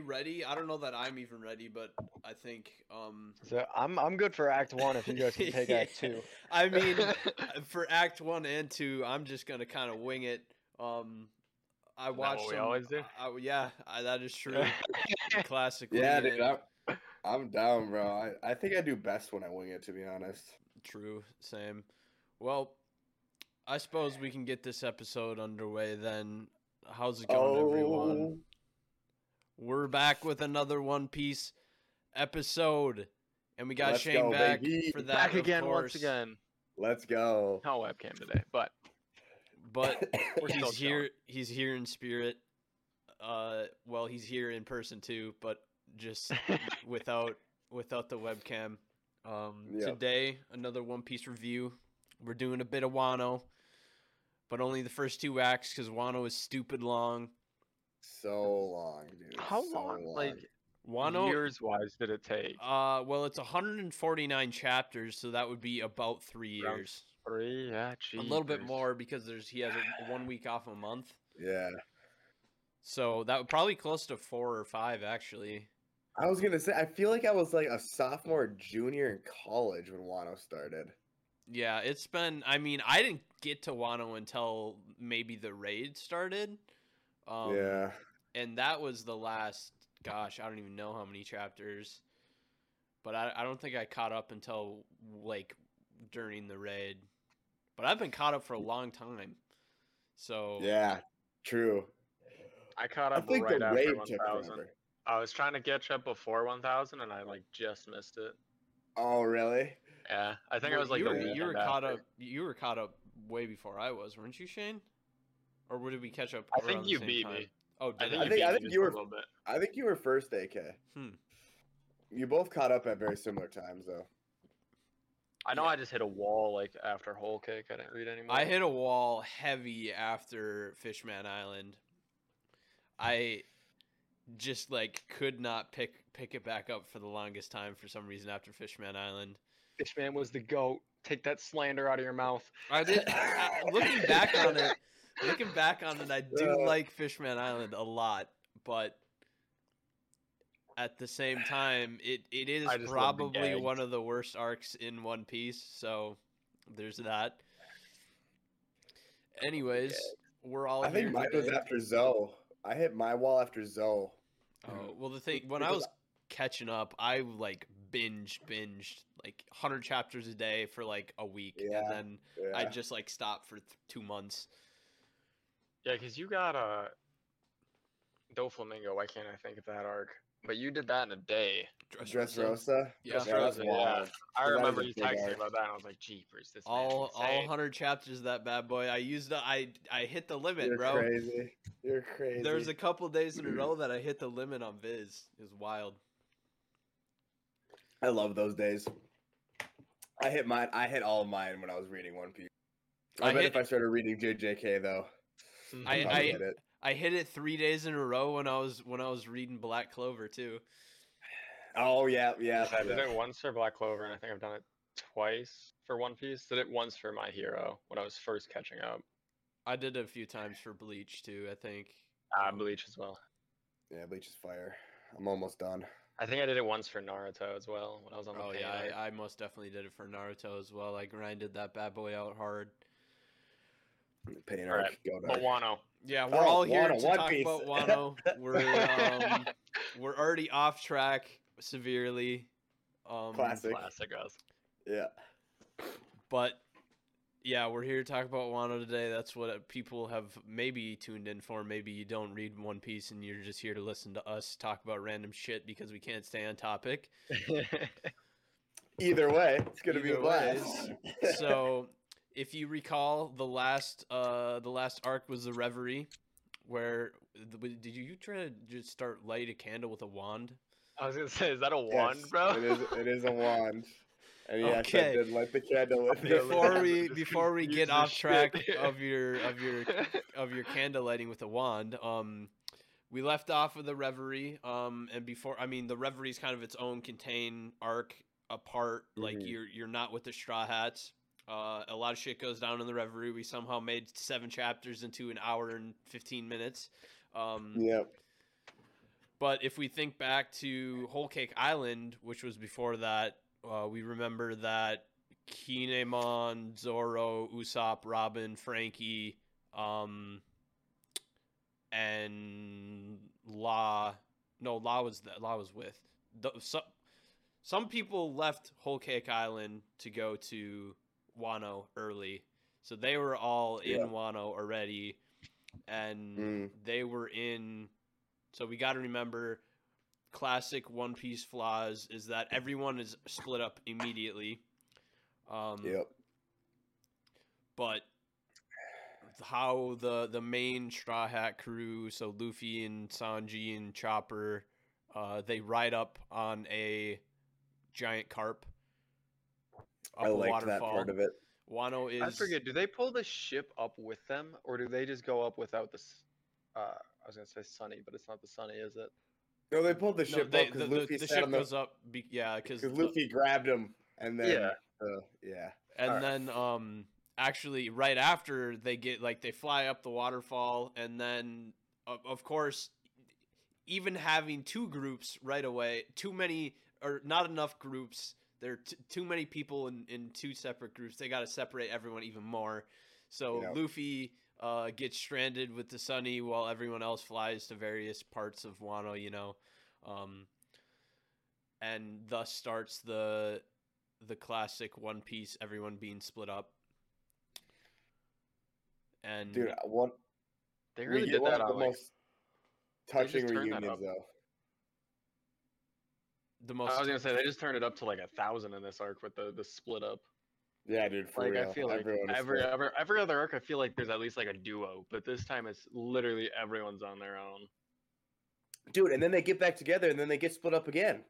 ready. I don't know that I'm even ready, but I think um So I'm I'm good for Act One if you guys can take Act Two. I mean, for Act One and Two, I'm just gonna kind of wing it. Um, I watched. what we some- always do? I- yeah, I, that is true. Classic. Yeah, dude, it. I'm, I'm down, bro. I, I think I do best when I wing it, to be honest. True. Same. Well, I suppose we can get this episode underway then. How's it going, Oh. everyone? We're back with another One Piece episode, and we got Let's Shane go, back baby. for that. Back of again course. once again. let's go. No webcam today, but But he's here. He's here in spirit. Uh, well, he's here in person too, but just without without the webcam. Um, Yep. Today, another One Piece review. We're doing a bit of Wano, but only the first two acts because Wano is stupid long. So long, dude. how so long, like Wano, years wise, did it take? uh, well, it's 149 chapters, so that would be about three Around years. Three, yeah, A little bit more because there's he has a, one week off a month, Yeah. so that would probably close to four or five actually. I was gonna say, I feel like I was like a sophomore, or junior in college when Wano started. Yeah, it's been. I mean, I didn't get to Wano until maybe the raid started. Um, yeah. and that was the last. Gosh, I don't even know how many chapters. But I, I don't think I caught up until like during the raid. But I've been caught up for a long time. So Yeah. True. I caught I up think right the after raid one thousand. I was trying to catch up before one thousand, and I like just missed it. Oh, really? Yeah, I think I was like you were, you were caught up. You were caught up way before I was, weren't you, Shane? Or did we catch up? I think you same beat time? me. Oh, I think I? you think- I think just you a were- little bit. I think you were first, AK. Hmm. You both caught up at very similar times, though. I know Yeah. I just hit a wall like after Whole Cake. I didn't read anymore. I hit a wall heavy after Fishman Island. I just like could not pick pick it back up for the longest time for some reason after Fishman Island. Fishman was the goat. Take that slander out of your mouth. I did. I, I- looking back on it, looking back on it, I do Uh. like Fishman Island a lot, but at the same time, it, it is I just love the probably one of the worst arcs in One Piece. So there's that. Anyways, we're all. I think mine was after Zou. I hit my wall after Zou. Oh well, the thing when I was catching up, I like binged, binged like hundred chapters a day for like a week, Yeah, and then Yeah. I just like stopped for th- two months. Yeah, because you got a uh, Doflamingo. Why can't I think of that arc? But you did that in a day. Dressrosa. Yeah. Dress Yeah, that's I remember you texting arc. about that, and I was like, "Jeepers, this all man's all hundred chapters of that bad boy. I used the I I hit the limit, You're bro. crazy. You're crazy. There's a couple days in a row that I hit the limit on Viz. It was wild. I love those days. I hit mine. I hit all of mine when I was reading One Piece. I, I bet hit- if I started reading JJK though, I- I'd I- hit it. I hit it three days in a row when I was when I was reading Black Clover too. Oh yeah, yeah. I did yeah. it once for Black Clover, and I think I've done it twice for One Piece. Did it once for My Hero when I was first catching up. I did it a few times for Bleach too. I think. Ah, Bleach as well. Yeah, Bleach is fire. I'm almost done. I think I did it once for Naruto as well when I was on the Oh yeah. I, I most definitely did it for Naruto as well. I grinded that bad boy out hard. Pain All arc. right, Go But dark. Wano. Yeah, we're Oh, all here Wano, to One talk Piece. about Wano. We're um, we're already off track severely. Um, Classic. Classic us. Yeah. But yeah, we're here to talk about Wano today. That's what people have maybe tuned in for. Maybe you don't read One Piece and you're just here to listen to us talk about random shit because we can't stay on topic. Either way, it's gonna be a Either blast. so if you recall the last uh the last arc was the reverie where did you try to just start light a candle with a wand I was gonna say, is that a Yes, wand, bro? It is. It is a wand. And yes, Okay. I did light the candle with before we before we get off shit. track of your of your of your candle lighting with a wand um we left off of the reverie um and before i mean the reverie is kind of its own contained arc apart like Mhm. you're you're not with the straw hats uh, a lot of shit goes down in the reverie. We somehow made seven chapters into an hour and fifteen minutes. Um, Yep. but if we think back to Whole Cake Island, which was before that, uh, we remember that Kinemon, Zoro, Usopp, Robin, Franky, um, and Law. No, Law was th- Law was with. The, some some people left Whole Cake Island to go to Wano early, so they were all in Yeah. Wano already, and Mm. they were in. So we got to remember, classic One Piece flaws is that everyone is split up immediately. Um, Yep. but how the the main Straw Hat crew, so Luffy and Sanji and Chopper, uh, they ride up on a giant carp. Up I a liked that part of it. Wano is I forget. Do they pull the ship up with them, or do they just go up without the? Uh, I was gonna say Sunny, but it's not the Sunny, is it? No, they pulled the no, ship they, up because the, Luffy the sat ship on the goes up. Be, yeah, because because Luffy grabbed him and then Yeah. uh, yeah. and Alright. then um actually right after they get like they fly up the waterfall and then of, of course even having two groups right away too many or not enough groups there are t- too many people in, in two separate groups they got to separate everyone even more so Yep. luffy uh, gets stranded with the sunny while everyone else flies to various parts of wano you know um, and thus starts the the classic One Piece, everyone being split up. And Dude, what They really did that of the on like. most touching just turned that reunions though. The most I was gonna say they just turned it up to like a thousand in this arc with the the split up. Yeah, dude, for Like real. I feel like Everyone is every every every other arc, I feel like there's at least like a duo, but this time it's literally everyone's on their own. dude, and then they get back together and then they get split up again.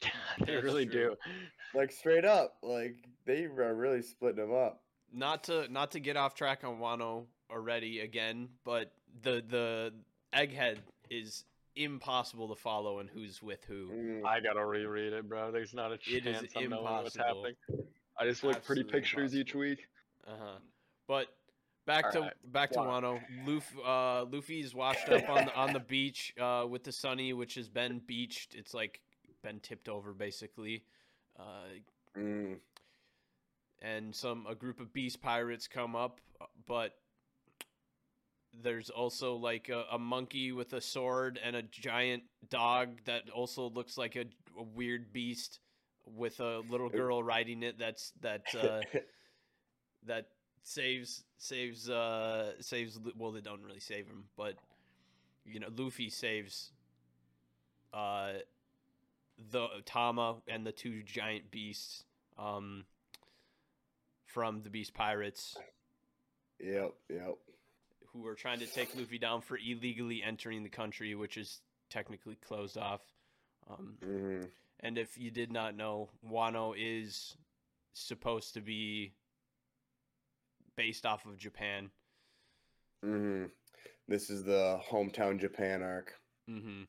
they That's really true. do. Like straight up, like they are really splitting them up. not to not to get off track on Wano already again, but the the egghead is impossible to follow and who's with who. Mm, I gotta reread it, bro. There's not a It is chance I'm knowing what's happening. I just look pretty Absolutely pictures each week. Uh huh. But back to Alright, back to Wano. Wano. Luffy, uh, Luffy's washed up on the, on the beach uh, with the Sunny, which has been beached. It's like been tipped over basically. Uh, mm. and some a group of beast pirates come up, but there's also like a, a monkey with a sword and a giant dog that also looks like a, a weird beast with a little girl riding it. That's that uh, that saves saves uh saves well they don't really save him, but you know Luffy saves uh the Tama and the two giant beasts um from the Beast Pirates yep, yep. Who are trying to take Luffy down for illegally entering the country, which is technically closed off. Um, hmm and if you did not know, Wano is supposed to be based off of Japan. hmm This is the hometown Japan arc. hmm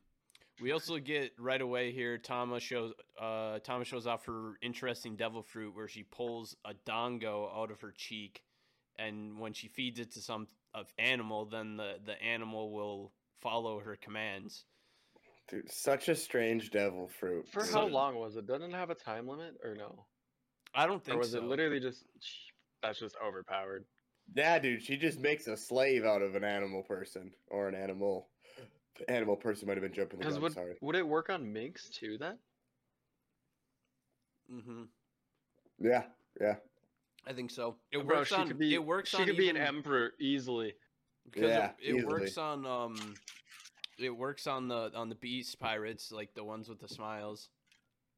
We also get right away here. Tama shows uh Tama shows off her interesting devil fruit where she pulls a dango out of her cheek, and when she feeds it to some of animal, then the the animal will follow her commands. Dude, such a strange devil fruit. For dude. how long was it? Doesn't it have a time limit or no? I don't think Or was so. it literally just that's just overpowered? Yeah, dude, she just makes a slave out of an animal person or an animal. Animal person might have been jumping the gun. would Sorry. would it work on minks too then? Mm hmm Yeah, yeah, I think so. It Bro, works on. be it works she on. could be an emperor easily. Because Yeah, it, it easily. works on um it works on the on the beast pirates, like the ones with the smiles.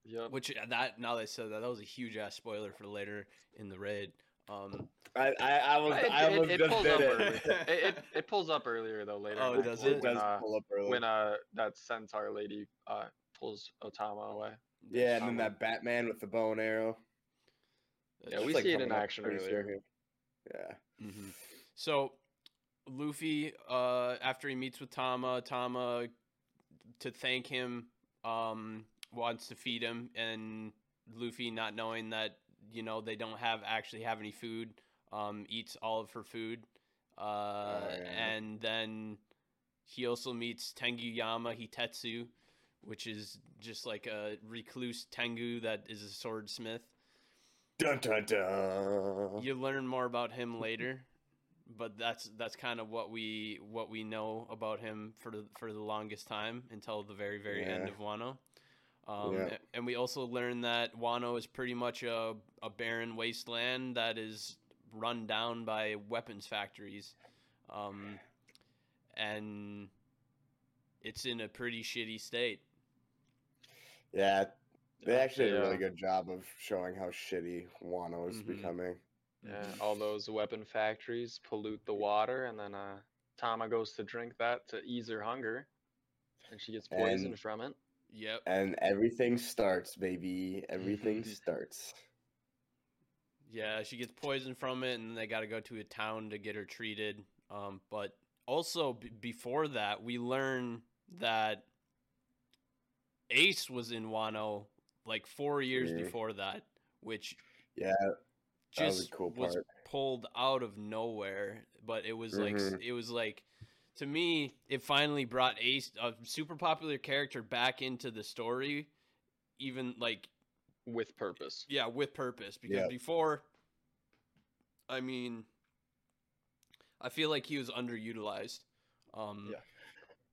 Yep. Which uh, that now they said that that was a huge ass spoiler for later in the raid. Um I, I, I was, It, I it- it just pulls up it. it, it. It pulls up earlier though later. Oh, when- does it it? When, does uh, pull up early. when uh that centaur lady uh pulls Otama away. yeah, and then that Batman with the bow and arrow. Yeah, that's we It's, see it in action pretty earlier. here. Yeah. hmm So, Luffy, uh, after he meets with Tama, Tama, to thank him, um, wants to feed him, and Luffy, not knowing that you know they don't have actually have any food, um, eats all of her food, uh, Oh, yeah. and then he also meets Tengu Yama Hitetsu, which is just like a recluse Tengu that is a swordsmith. Dun dun dun. You learn more about him later, but that's that's kind of what we what we know about him for the for the longest time until the very very end of Wano. Um, Yeah. And we also learn that Wano is pretty much a, a barren wasteland that is run down by weapons factories. Um, and it's in a pretty shitty state. Yeah, they actually did a really good job of showing how shitty Wano is Mhm. becoming. Yeah, all those weapon factories pollute the water, and then uh, Tama goes to drink that to ease her hunger, and she gets poisoned And- from it. Yep. And everything starts, baby. Everything Mhm. starts. Yeah, she gets poisoned from it, and they got to go to a town to get her treated. Um, but also b- before that, we learn that Ace was in Wano like four years Mhm. before that, which Yeah, that was a just cool was part. pulled out of nowhere. But it was like s- Mhm. it was like to me, it finally brought Ace, a super popular character, back into the story. Even like With purpose. yeah, with purpose. Because Yeah. before, I mean, I feel like he was underutilized. Um, Yeah.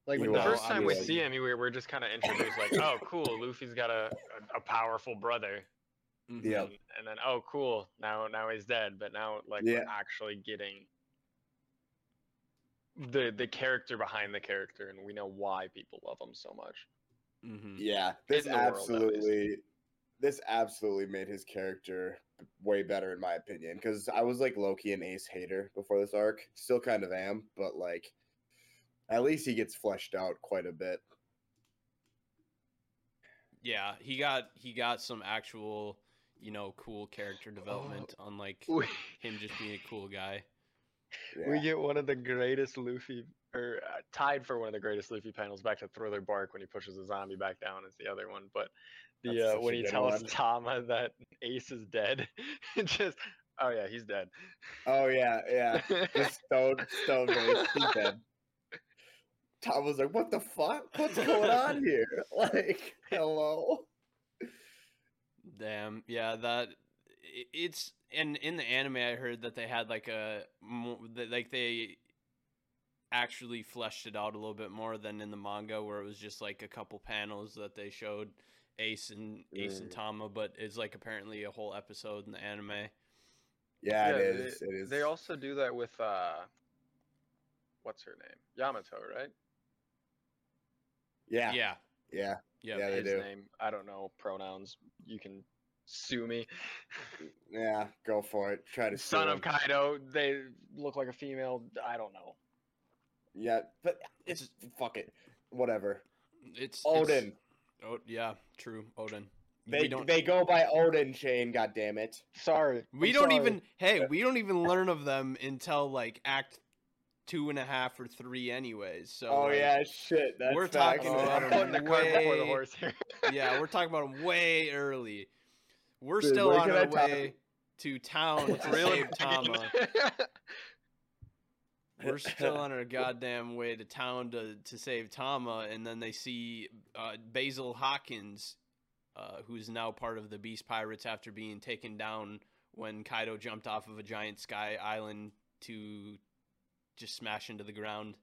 Like He The first time we see him, we we're just kind of introduced like, oh, cool, Luffy's got a, a, a powerful brother. mhm. Yeah. And, and then, oh, cool, now now he's dead. But now, like, Yeah. we're actually getting the the character behind the character, and we know why people love him so much. mhm. Yeah, this In the world, absolutely, this absolutely made his character way better in my opinion. Because I was like Loki and Ace hater before this arc, still kind of am, but like, at least he gets fleshed out quite a bit. Yeah, he got he got some actual, you know, cool character development, unlike We, him just being a cool guy. Yeah. we get one of the greatest Luffy, or uh, tied for one of the greatest Luffy panels back to Thriller Bark when he pushes the zombie back down is the other one. But the uh, when he tells one. Tama that Ace is dead, it just oh yeah, he's dead. Oh yeah, yeah. The stone, stone face, he's dead. Tom was like, "What the fuck? What's going on here? Like, hello." Damn, yeah, that it's and in the anime I heard that they had like a like they actually fleshed it out a little bit more than in the manga where it was just like a couple panels that they showed Ace and Ace and Mm. Tama, but it's like apparently a whole episode in the anime. Yeah, it Yeah, is. It is. They also do that with uh, what's her name? Yamato, right? Yeah, Yeah, yeah. yeah, Yeah, they His do. name. I don't know pronouns. You can sue me. Yeah, go for it. Try to Son sue of him. Kaido. They look like a female. I don't know. Yeah, but it's fuck it. Whatever. it's Oden. It's, oh, yeah, true, Oden. They don't. they go by Oden Shane. God damn it. Sorry. we I'm don't sorry. even. Hey, we don't even learn of them until like Act two and a half or three, anyways. So. oh like, yeah, shit. That's we're facts. talking Oh, about I'm putting the cart before the horse here. yeah, we're talking about them way early. We're Dude, still on our way to town to Reel save it back in. Tama. We're still on our goddamn way to town to, to save Tama, and then they see uh, Basil Hawkins, uh, who's now part of the Beast Pirates after being taken down when Kaido jumped off of a giant sky island to just smash into the ground.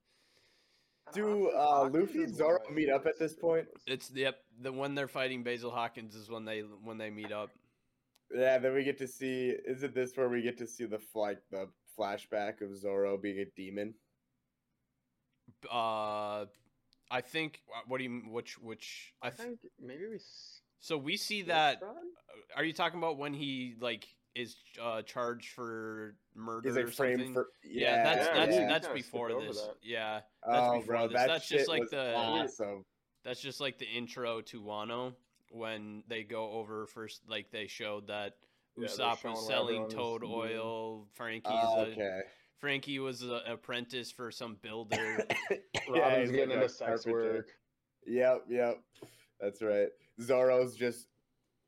Do uh, Luffy and Zoro meet up at this point? It's yep. The when they're fighting Basil Hawkins is when they when they meet up. Yeah, then we get to see. Is it this where we get to see the like the flashback of Zoro being a demon? Uh, I think. What do you which which? I I th- think maybe we. so we see that. run? Are you talking about when he like is uh charged for murder He's or like framed something? for. yeah, that's Yeah, that's yeah. that's kinda before this. that. Yeah, that's oh, before bro, this. that That's shit just like the awesome. that's just like the intro to Wano when they go over first. Like they showed that Yeah, Usopp showing was selling toad doing. oil. Franky's Oh, a. Franky was an apprentice for some builder. yeah, Robin's he's getting into like sex work. Yep, yep. That's right. Zoro's just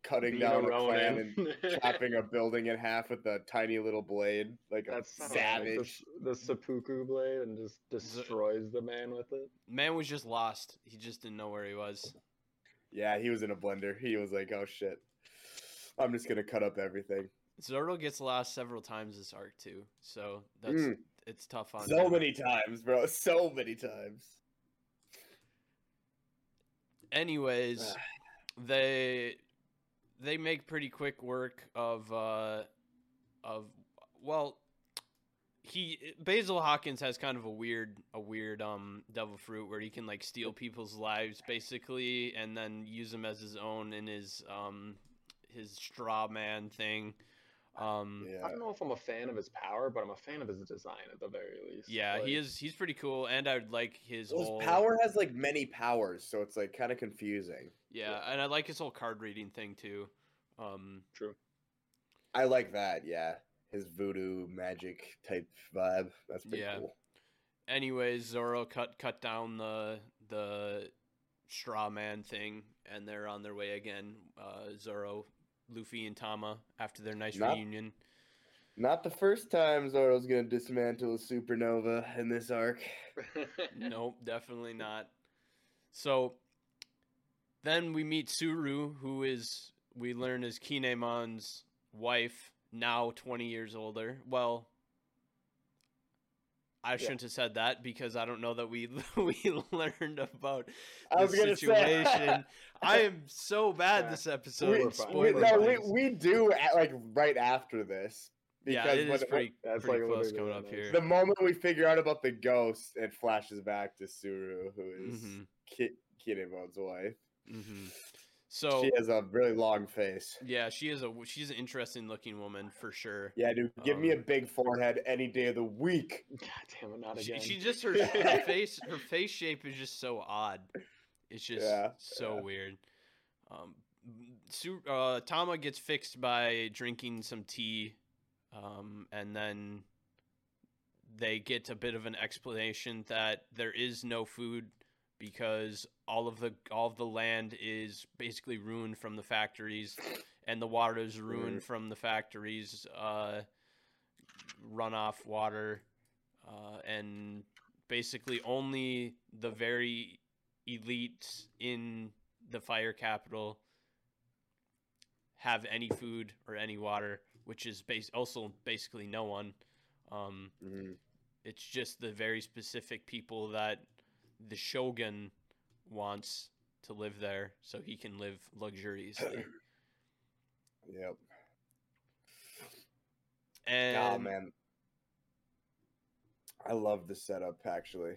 cutting Being down a clan and chopping a building in half with a tiny little blade, like That's not savage. Like the, s- the seppuku blade and just destroys the man with it. Man was just lost. He just didn't know where he was. Yeah, he was in a blender. He was like, "Oh shit, I'm just gonna cut up everything." Zoro gets lost several times this arc too, so that's Mm. it's tough on So him. many times, bro. So many times. Anyways, they they make pretty quick work of uh of well he Basil Hawkins has kind of a weird a weird um devil fruit where he can like steal people's lives basically and then use them as his own in his um his straw man thing. Um Yeah. I don't know if I'm a fan of his power, but I'm a fan of his design at the very least. yeah, Like, he is he's pretty cool and I would like his Well, whole his power has like many powers, so it's like kind of confusing. Yeah, and I like his whole card reading thing too. Um True. I like that. Yeah, his voodoo magic type vibe. That's pretty Yeah. cool. anyways, Zoro cut cut down the the straw man thing, and they're on their way again. Uh, Zoro, Luffy, and Tama after their nice Not- reunion. Not the first time Zoro's gonna dismantle a supernova in this arc. nope, definitely not. So then we meet Tsuru, who is we learn is Kinemon's wife, now twenty years older. Well. I shouldn't have said that because I don't know that we we learned about I the situation. I am so bad Yeah. this episode. we, we, no, we, things. we do at, like right after this. yeah, Because it when- is pretty, That's pretty like close coming up here. the moment we figure out about the ghost, it flashes back to Tsuru, who is Mhm, Ki- Kinemon's wife. Mhm. So she has a really long face. yeah, she is a she's an interesting looking woman for sure. Yeah, dude, give me a Um, big forehead any day of the week. God damn it, not She, again. she just her, her face her face shape is just so odd. It's just Yeah, so yeah. weird. Um, Su- uh, Tama gets fixed by drinking some tea, um, and then they get a bit of an explanation that there is no food because all of the all of the land is basically ruined from the factories, and the water is ruined from the factories. Uh, runoff water, uh, and basically only the very elites in the fire capital have any food or any water, which is base also basically no one. Um, Mhm. it's just the very specific people that the shogun wants to live there, so he can live luxuriously. Yep. And oh man, I love the setup actually.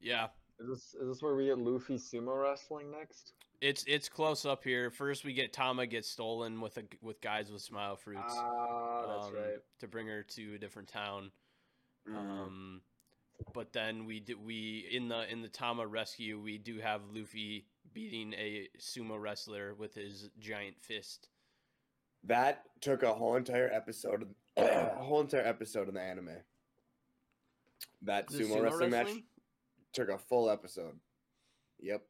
yeah, Is this is this where we get Luffy sumo wrestling next? It's it's close up here. First, we get Tama gets stolen with a with guys with smile fruits Ah, that's um, right. to bring her to a different town. Mm. Um, but then we do we in the in the Tama rescue we do have Luffy beating a sumo wrestler with his giant fist. That took a whole entire episode, a whole entire episode in the anime. That The sumo, wrestling, match took a full episode. Yep.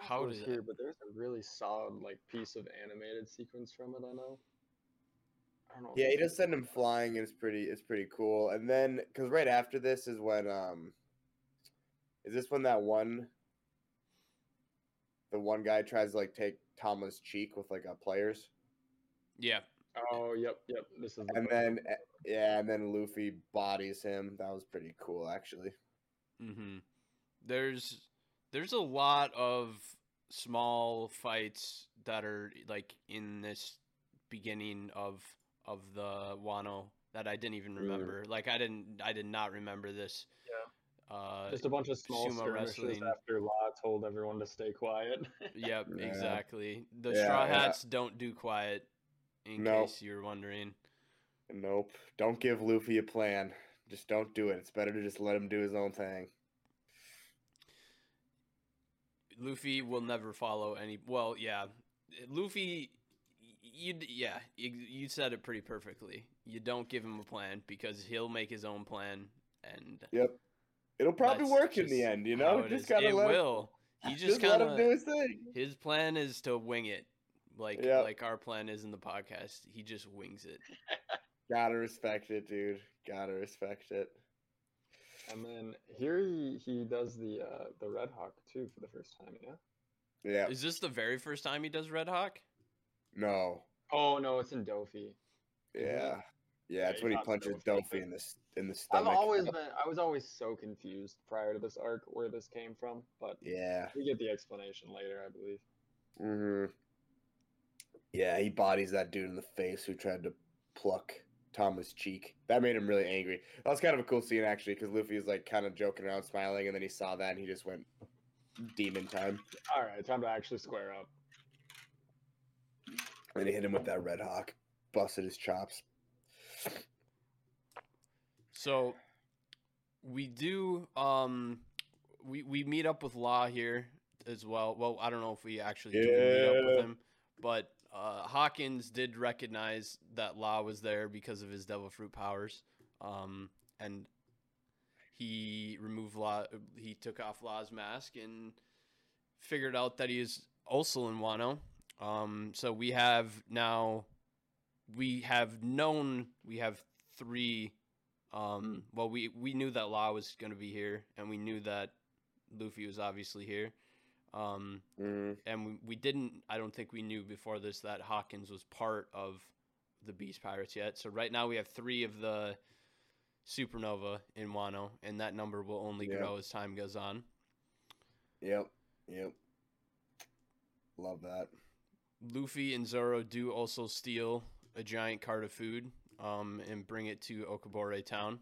I How know if does it's it- but there's a really solid like piece of animated sequence from it. I know. I don't know. if Yeah, he it's- does send him flying, and it's pretty, it's pretty cool. And then, because right after this is when, um, is this when that one, the one guy tries to like take Tama's cheek with like a players, Yeah, Oh, yep, yep. This is. the and part. then eh, yeah, and then Luffy bodies him. That was pretty cool, actually. hmm There's there's a lot of small fights that are like in this beginning of of the Wano that I didn't even Mm. remember. Like I didn't I did not remember this. Yeah. Uh, just a bunch of small sumo skirmishes wrestling. after Law told everyone to stay quiet. yep, Yeah. exactly. The Yeah, Straw yeah. Hats don't do quiet. In No. case you're wondering. Nope. Don't give Luffy a plan. Just don't do it. It's better to just let him do his own thing. Luffy will never follow any. Well, yeah, Luffy. You yeah, you, you said it pretty perfectly. You don't give him a plan because he'll make his own plan, and Yep. It'll probably work in the end, you know? Just is. gotta it let will. he just, Just let kind him do of his thing. his plan is to wing it, like Yep. like our plan is in the podcast. He just wings it. Gotta respect it, dude. Gotta respect it. And then here he, he does the uh, the Red Hawk too for the first time, yeah. Yeah. Is this the very first time he does Red Hawk? No. Oh no, it's in Doffy. Yeah. Yeah, Yeah, it's he when he punches Doffy. Doffy in the in the stomach. I've always been I was always so confused prior to this arc where this came from, but Yeah. we get the explanation later, I believe. hmm Yeah, he bodies that dude in the face who tried to pluck Tama's cheek. That made him really angry. That was kind of a cool scene actually, because Luffy was like kind of joking around, smiling, and then he saw that and he just went demon time. All right, time to actually square up. And he hit him with that red hawk, busted his chops. So we do um we we meet up with Law here as well. Well, I don't know if we actually do meet up with him, but uh, Hawkins did recognize that Law was there because of his devil fruit powers. Um and he removed Law he took off Law's mask and figured out that he is also in Wano. Um so we have now we have known we have three um, well, we we knew that Law was going to be here, and we knew that Luffy was obviously here. Um, hmm and we, we didn't. I don't think we knew before this that Hawkins was part of the Beast Pirates yet. So right now we have three of the Supernova in Wano, and that number will only Yeah. grow as time goes on. Yep. Yep. Love that. Luffy and Zoro do also steal a giant cart of food um, and bring it to Okobore Town.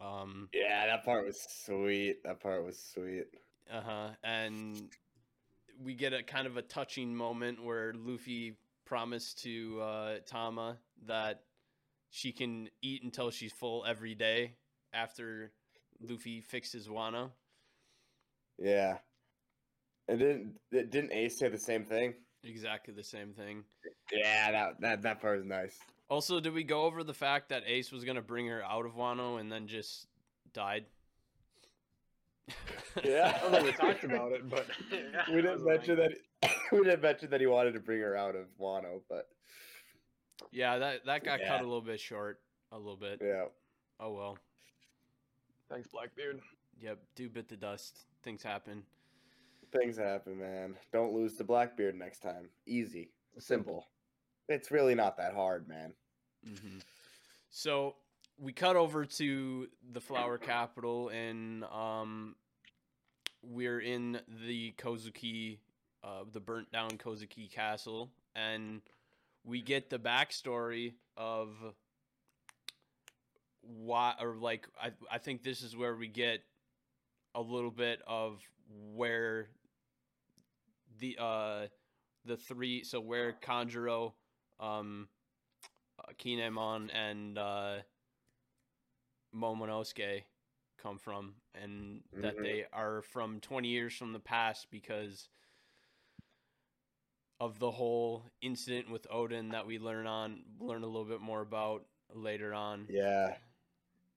Um, Yeah, that part was sweet. That part was sweet. Uh huh. And we get a kind of a touching moment where Luffy promised to uh, Tama that she can eat until she's full every day after Luffy fixes Wano. Yeah. And didn't didn't Ace say the same thing? Exactly the same thing. Yeah, that that that part was nice. Also, did we go over the fact that Ace was gonna bring her out of Wano and then just died? Yeah. I don't know we talked about it, but yeah, we didn't mention thing. that. We didn't mention that he wanted to bring her out of Wano, but yeah, that that got Yeah. cut a little bit short. A little bit. yeah, Oh well. Thanks, Blackbeard. Yep. Do bit the dust. Things happen. Things happen, man. Don't lose to Blackbeard next time. Easy, simple. It's really not that hard, man. hmm So we cut over to the flower capital, and um, we're in the Kozuki, uh, the burnt down Kozuki castle, and we get the backstory of why, or like I, I think this is where we get a little bit of where the uh the three so where Kanjuro um uh, Kinemon and uh, Momonosuke come from, and that Mhm. they are from 20 years from the past because of the whole incident with Oden that we learn on learn a little bit more about later on, Yeah,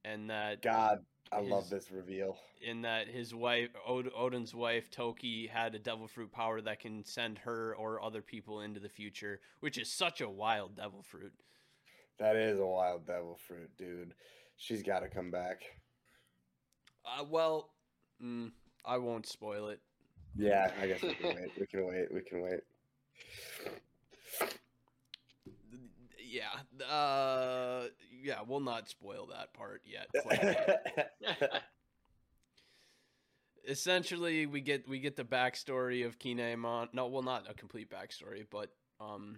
and that God, I love this reveal. in that his wife Od- Oden's wife Toki had a devil fruit power that can send her or other people into the future, which is such a wild devil fruit. That is a wild devil fruit, dude. She's got to come back. Uh, well, mm, I won't spoil it. Yeah, I guess we can wait. We can wait. We can wait. Yeah, uh, yeah, we'll not spoil that part yet. Essentially, we get we get the backstory of Kinemon. No, well, not a complete backstory, but um,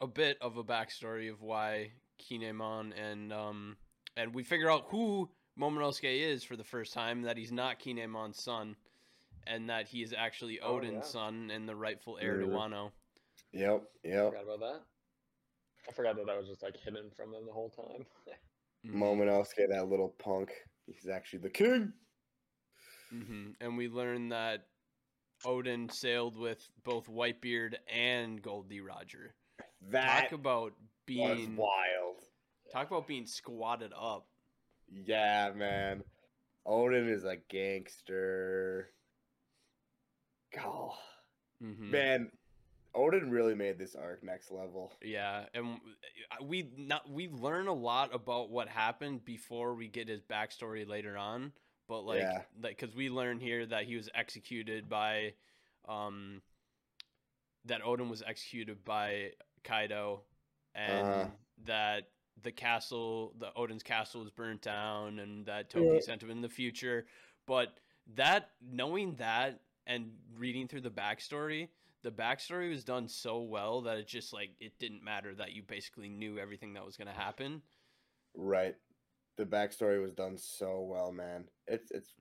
a bit of a backstory of why Kinemon and um, and we figure out who Momonosuke is for the first time. That he's not Kinemon's son, and that he is actually Oh, Oden's yeah. son and the rightful heir to Mhm. Wano. yep, yep. Forgot about that. I forgot that that was just like hidden from them the whole time. Momonosuke, that little punk. He's actually the king. hmm And we learned that Oden sailed with both Whitebeard and Gol D. Roger. That talk about was being wild. talk about being squatted up. Yeah, man. Oden is a gangster. Oh, Mhm. man, Oden really made this arc next level. Yeah, and uh, we not we learn a lot about what happened before we get his backstory later on. But like, Yeah. like, because we learn here that he was executed by, um, that Oden was executed by Kaido, and Uh-huh. that the castle, the Oden's castle, was burnt down, and that Toki Yeah. sent him in the future. But that knowing that and reading through the backstory, the backstory was done so well that it just like it didn't matter that you basically knew everything that was gonna happen. Right. The backstory was done so well, man. It's it's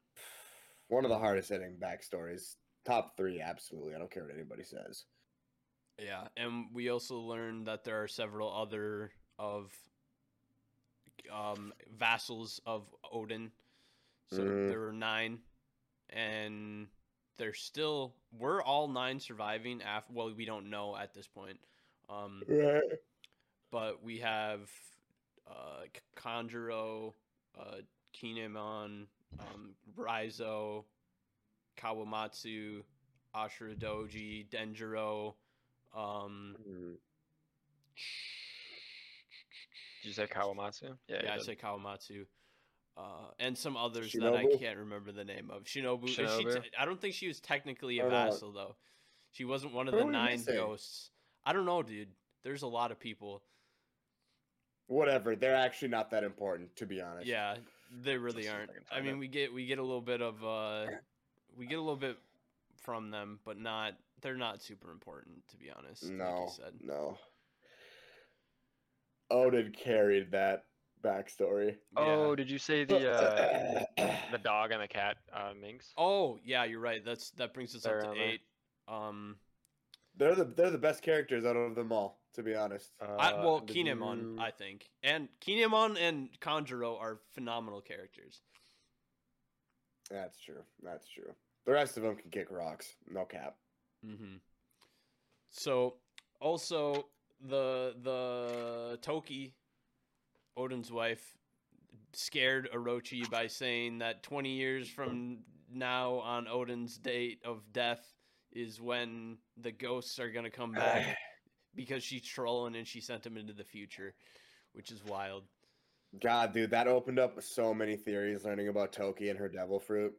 one of the hardest hitting backstories. Top three, absolutely. I don't care what anybody says. Yeah, and we also learned that there are several other of um, vassals of Oden. So Mhm. there were nine, and they're still we're all nine surviving. After well, we don't know at this point. Um, Right. but we have uh, K- Kanjuro, uh, Kinemon, um, Raizo, Kawamatsu, Ashura Doji, Denjiro. Um, Mm. Did you say Kawamatsu? yeah, you I did. say Kawamatsu. Uh, and some others that I can't remember the name of. Shinobu. is She t- I don't think she was technically a Or not. vassal though. She wasn't one of Who the nine ghosts. I don't know, dude. There's a lot of people. Whatever. They're actually not that important, to be honest. Yeah, they really see if I aren't. I mean, we get we get a little bit of uh, we get a little bit from them, but not they're not super important to be honest. like No. you said. No. Oden carried that backstory. Oh, Yeah. did you say the uh, the dog and the cat uh, minks? Oh yeah, you're right. That's that brings us They're up on to there. eight. Um, they're the they're the best characters out of them all, to be honest. I, Uh, well, did Kinemon, you- I think, and Kinemon and Kanjuro are phenomenal characters. That's true. That's true. The rest of them can kick rocks. No cap. Mm-hmm. So, also the the Toki, Oden's wife, scared Orochi by saying that 20 years from now, on Oden's date of death, is when the ghosts are gonna come back because she's trolling and she sent him into the future, which is wild. God, dude, that opened up so many theories learning about Toki and her devil fruit.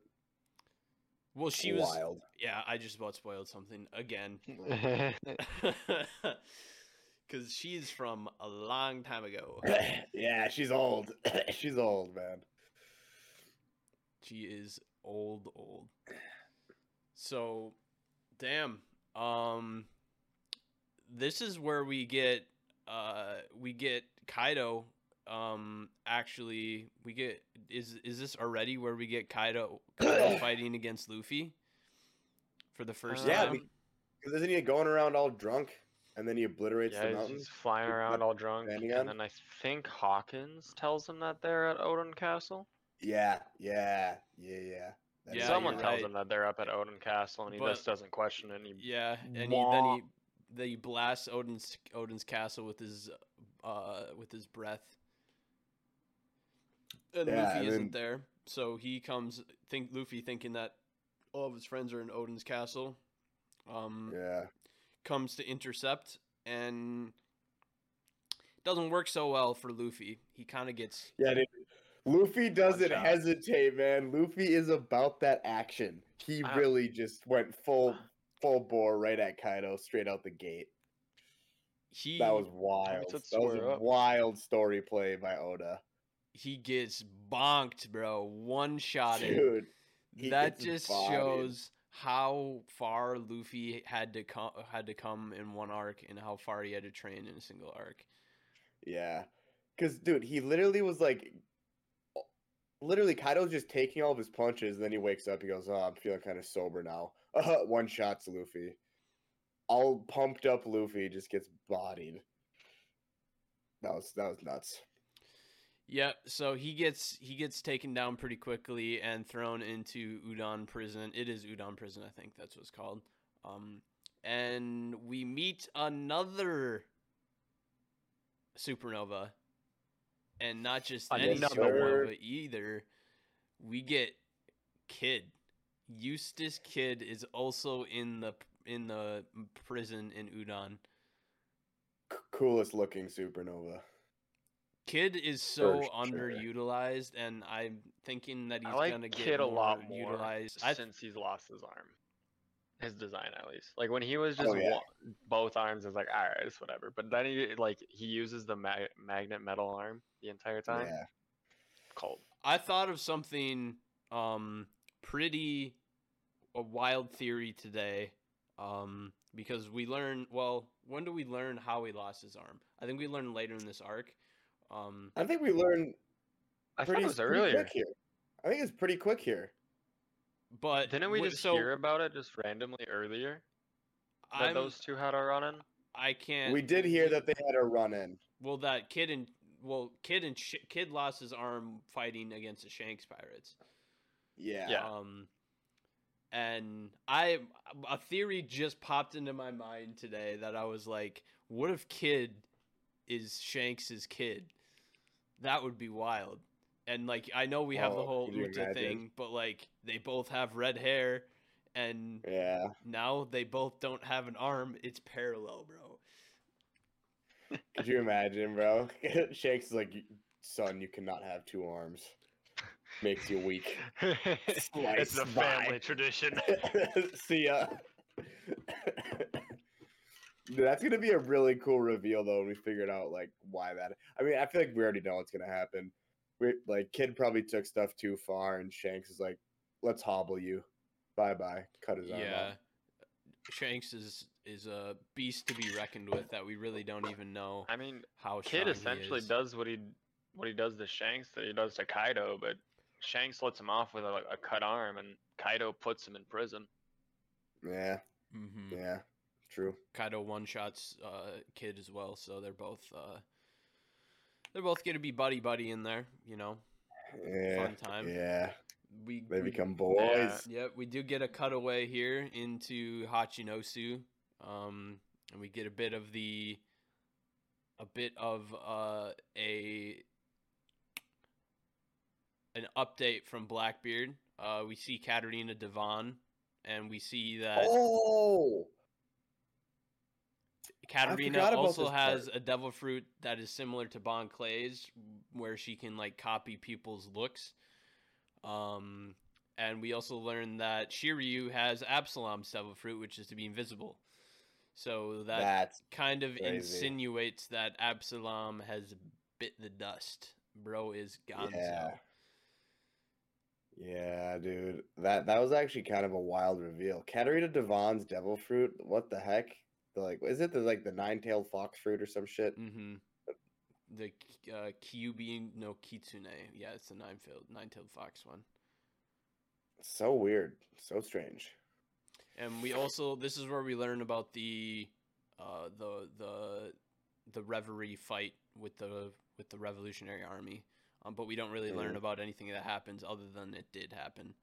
Well, she was. wild. Yeah, I just about spoiled something again. Because she's from a long time ago. yeah, she's old. she's old, man. She is old, old. So, damn. Um, this is where we get, uh, we get Kaido. Um, actually, we get is is this already where we get Kaido Kaido fighting against Luffy for the first Yeah, time? we- Because isn't he going around all drunk and then he obliterates yeah, the he's flying with around all drunk, and on? then I think Hawkins tells him that they're at Oden Castle. Yeah, yeah, yeah, yeah. That is Yeah, Someone tells right. him that they're up at Oden Castle, and he But- just doesn't question it. And he, Yeah, and he, then he then he blasts Oden's Oden's castle with his uh with his breath. And Yeah, Luffy and isn't then- there, so he comes think Luffy thinking that all of his friends are in Oden's castle. Um Yeah. Comes to intercept and doesn't work so well for Luffy. He kind of gets Yeah, dude. Luffy doesn't hesitate, man. Luffy is about that action. He Uh, really just went full full bore right at Kaido straight out the gate. he That was wild. That was a up. wild story play by Oda. he gets bonked, bro. One shot Dude, he that just bodied. shows how far Luffy had to come had to come in one arc and how far he had to train in a single arc. Yeah. Cause dude, he literally was like literally Kaido's just taking all of his punches, and then he wakes up, he goes, Oh, I'm feeling kind of sober now. Uh, one shot's Luffy. All pumped up Luffy just gets bodied. That was that was nuts. Yep, so he gets he gets taken down pretty quickly and thrown into Udon prison. It is Udon prison, I think that's what it's called. Um and we meet another supernova. And not just any Another supernova either. We get Kid. Eustass Kid is also in the in the prison in Udon. C- coolest looking supernova. Kid is so sure. underutilized, and I'm thinking that he's like gonna get Kid a more lot more utilized. I, since he's lost his arm. His design, at least. Like when he was just Oh, yeah. wa- both arms, is like all right, it's whatever. But then he like he uses the mag- magnet metal arm the entire time. Yeah. Cold. I thought of something um pretty a wild theory today. Um because we learn well, when do we learn how he lost his arm? I think we learn later in this arc. Um I think we learned I pretty, thought it was pretty earlier. quick here. I think it's pretty quick here. but Didn't we just so hear about it just randomly earlier? That I'm, those two had a run in? I can't We did hear that they had a run in. well that kid and well kid and Sh- kid lost his arm fighting against the Shanks pirates. Yeah. Yeah. Um, and I a theory just popped into my mind today that I was like, what if Kid is Shanks's kid? That would be wild. And like I know we have the Oh, whole Uta thing, but like they both have red hair and Yeah. now they both don't have an arm. It's parallel, bro. Could you imagine, bro? Shanks is like, son, you cannot have two arms. Makes you weak. it's Slice a by. family tradition. See ya. Dude, that's gonna be a really cool reveal though when we figured out like why that. I mean, I feel like we already know what's gonna happen. We like kid probably took stuff too far, and Shanks is like, "Let's hobble you, bye bye." Cut his arm Yeah. off. Shanks is is a beast to be reckoned with that we really don't even know I mean, how Kid strong he essentially is. does what he what he does to Shanks that he does to Kaido, but Shanks lets him off with a, a cut arm, and Kaido puts him in prison. Yeah, Mhm. yeah, true. Kaido one shots uh, Kid as well, so they're both uh, they're both gonna be buddy buddy in there. You know, Yeah, Fun time. yeah. we They we- become boys. Yep, we do get a cutaway here into Hachinosu, um, and we get a bit of the a bit of uh, a an update from Blackbeard. Uh, we see Katarina Devon, and we see that Oh, Katarina also has part. a devil fruit that is similar to Bon Clay's, where she can like copy people's looks. Um, and we also learned that Shiryu has Absalom's devil fruit, which is to be invisible. So that that's kind of crazy. insinuates that Absalom has bit the dust. Bro is gone. Yeah. Yeah, dude. That that was actually kind of a wild reveal. Katarina Devon's devil fruit. What the heck? The, like, is it the like the nine-tailed fox fruit or some shit? Mm-hmm. The uh, Kyubi no Kitsune. Yeah, it's the nine-tailed nine-tailed fox one. So weird. So strange. And we also this is where we learn about the uh the the the reverie fight with the with the revolutionary army. Um, but we don't really learn Mhm. about anything that happens other than it did happen.